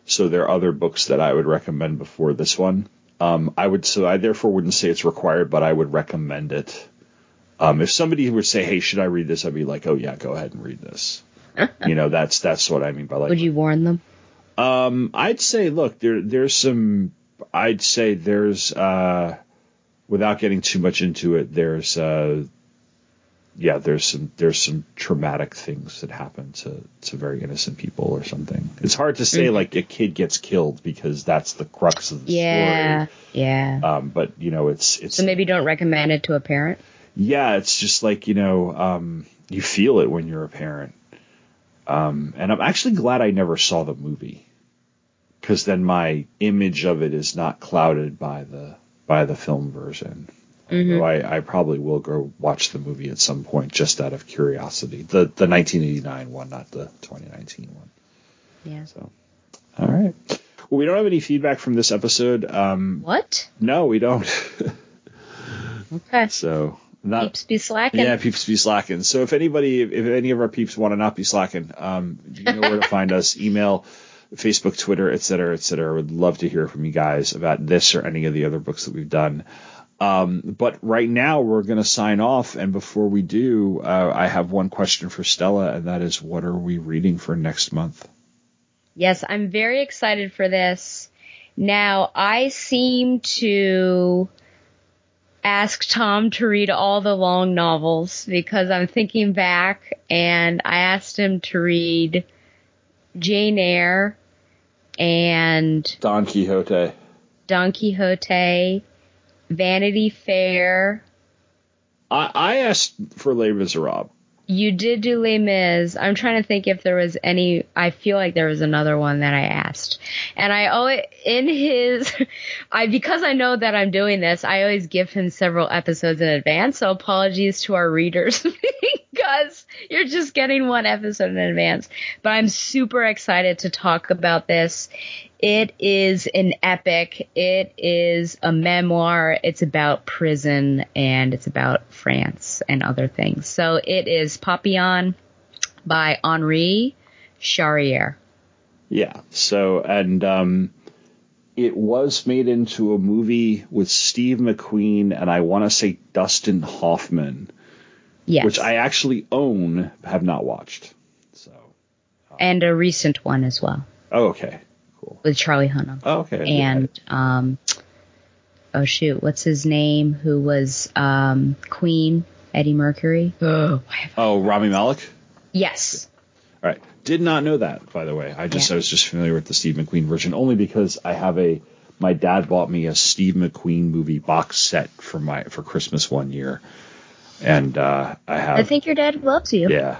S7: So there are other books that I would recommend before this one. Um, I would, so I therefore wouldn't say it's required, but I would recommend it. Um, if somebody would say, "Hey, should I read this?" I'd be like, "Oh yeah, go ahead and read this." you know, that's that's what I mean by like. [LAUGHS]
S6: Would you warn them?
S7: Um, I'd say, look, there there's some. I'd say there's, uh, without getting too much into it, there's, uh, yeah, there's some there's some traumatic things that happen to to very innocent people or something. It's hard to say
S6: Mhm.
S7: like a kid gets killed because that's the crux of the
S6: story. Yeah,
S7: yeah. Um, but you know, it's it's
S6: So maybe don't recommend it to a parent.
S7: yeah, it's just like, you know, um, you feel it when you're a parent. Um, and I'm actually glad I never saw the movie. Cause then my image of it is not clouded by the, by the film version.
S6: Mhm.
S7: Although I, I probably will go watch the movie at some point just out of curiosity. The, the 1989 one, not the 2019 one.
S6: Yeah.
S7: So, all right. Well, we don't have any feedback from this episode. Um,
S6: What?
S7: no, we don't. [LAUGHS]
S6: Okay.
S7: so not,
S6: Peeps be slacking.
S7: yeah, peeps be slacking. So if anybody, if any of our peeps want to not be slacking, um, you know where to find us. Email, Facebook, Twitter, et cetera, et cetera. Would love to hear from you guys about this or any of the other books that we've done. Um, but right now we're going to sign off. And before we do, uh, I have one question for Stella, and that is, what are we reading for next month?
S6: Yes, I'm very excited for this. Now, I seem to ask Tom to read all the long novels because I'm thinking back and I asked him to read Jane Eyre and
S7: Don Quixote.
S6: Don Quixote, Vanity Fair.
S7: I, I asked for Les Miserables.
S6: You did do Les Mis. I'm trying to think if there was any. I feel like there was another one that I asked, and I always in his. [LAUGHS] I because I know that I'm doing this. I always give him several episodes in advance. So apologies to our readers [LAUGHS] because you're just getting one episode in advance. But I'm super excited to talk about this. It is an epic. It is a memoir. It's about prison and it's about France and other things. So it is Papillon by Henri Charrière.
S7: Yeah. So, and um, it was made into a movie with Steve McQueen and I want to say Dustin Hoffman,
S6: Yes.
S7: which I actually own, have not watched. So,
S6: and a recent one as well
S7: oh, okay.
S6: With Charlie Hunnam.
S7: Oh, okay.
S6: And um oh shoot, what's his name? Who was um Queen Eddie Mercury? [GASPS] Oh,
S7: Oh, Rami Malek?
S6: yes.
S7: All right. Did not know that, by the way. I just
S6: Yeah.
S7: I was just familiar with the Steve McQueen version only because I have a my dad bought me a Steve McQueen movie box set for my for Christmas one year, and uh, I have
S6: I think your dad loves you.
S7: Yeah.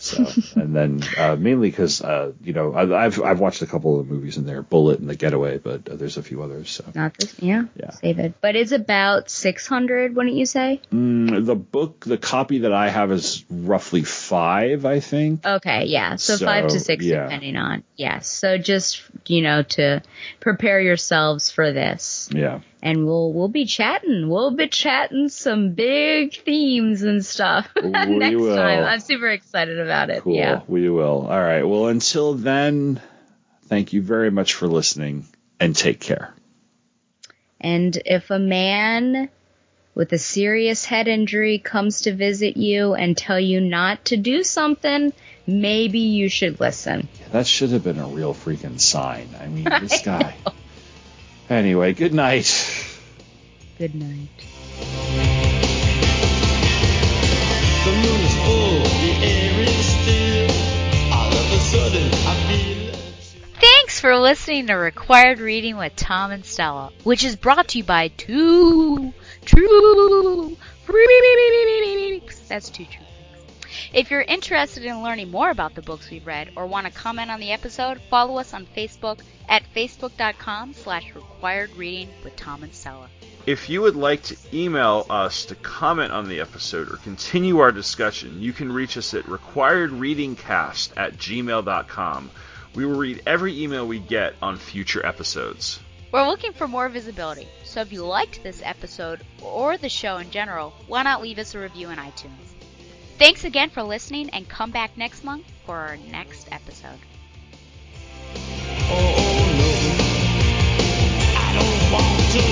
S7: So, and then uh, mainly because uh, you know I, I've I've watched a couple of the movies in there, Bullitt and The Getaway, but uh, there's a few others. So
S6: Not this, yeah.
S7: Yeah.
S6: Save it. But it's about 600, wouldn't you say?
S7: mm, the book, the copy that I have is roughly five, I think.
S6: Okay, yeah. So, five to six,
S7: yeah.
S6: depending on. Yes. So just you know to prepare yourselves for this,
S7: Yeah.
S6: And we'll we'll be chatting. We'll be chatting some big themes and stuff [LAUGHS] next
S7: will.
S6: time. I'm super excited about it.
S7: Cool.
S6: Yeah.
S7: We will. All right. Well, until then, thank you very much for listening, and take care.
S6: And if a man with a serious head injury comes to visit you and tell you not to do something, maybe you should listen.
S7: That should have been a real freaking sign. I mean, this [LAUGHS] guy. Anyway, good night.
S6: Good night.
S11: The moon is full, the air is still. All of a sudden, I feel.
S12: Thanks for listening to Required Reading with Tom and Stella, which is brought to you by two true freaks. That's two true freaks. If you're interested in learning more about the books we've read or want to comment on the episode, follow us on Facebook at facebook.com slash required reading with Tom and Stella.
S7: If you would like to email us to comment on the episode or continue our discussion, you can reach us at requiredreadingcast at gmail.com. We will read every email we get on future episodes.
S6: We're looking for more visibility, so if you liked this episode or the show in general, why not leave us a review in iTunes? Thanks again for listening and come back next month for our next episode.
S9: want to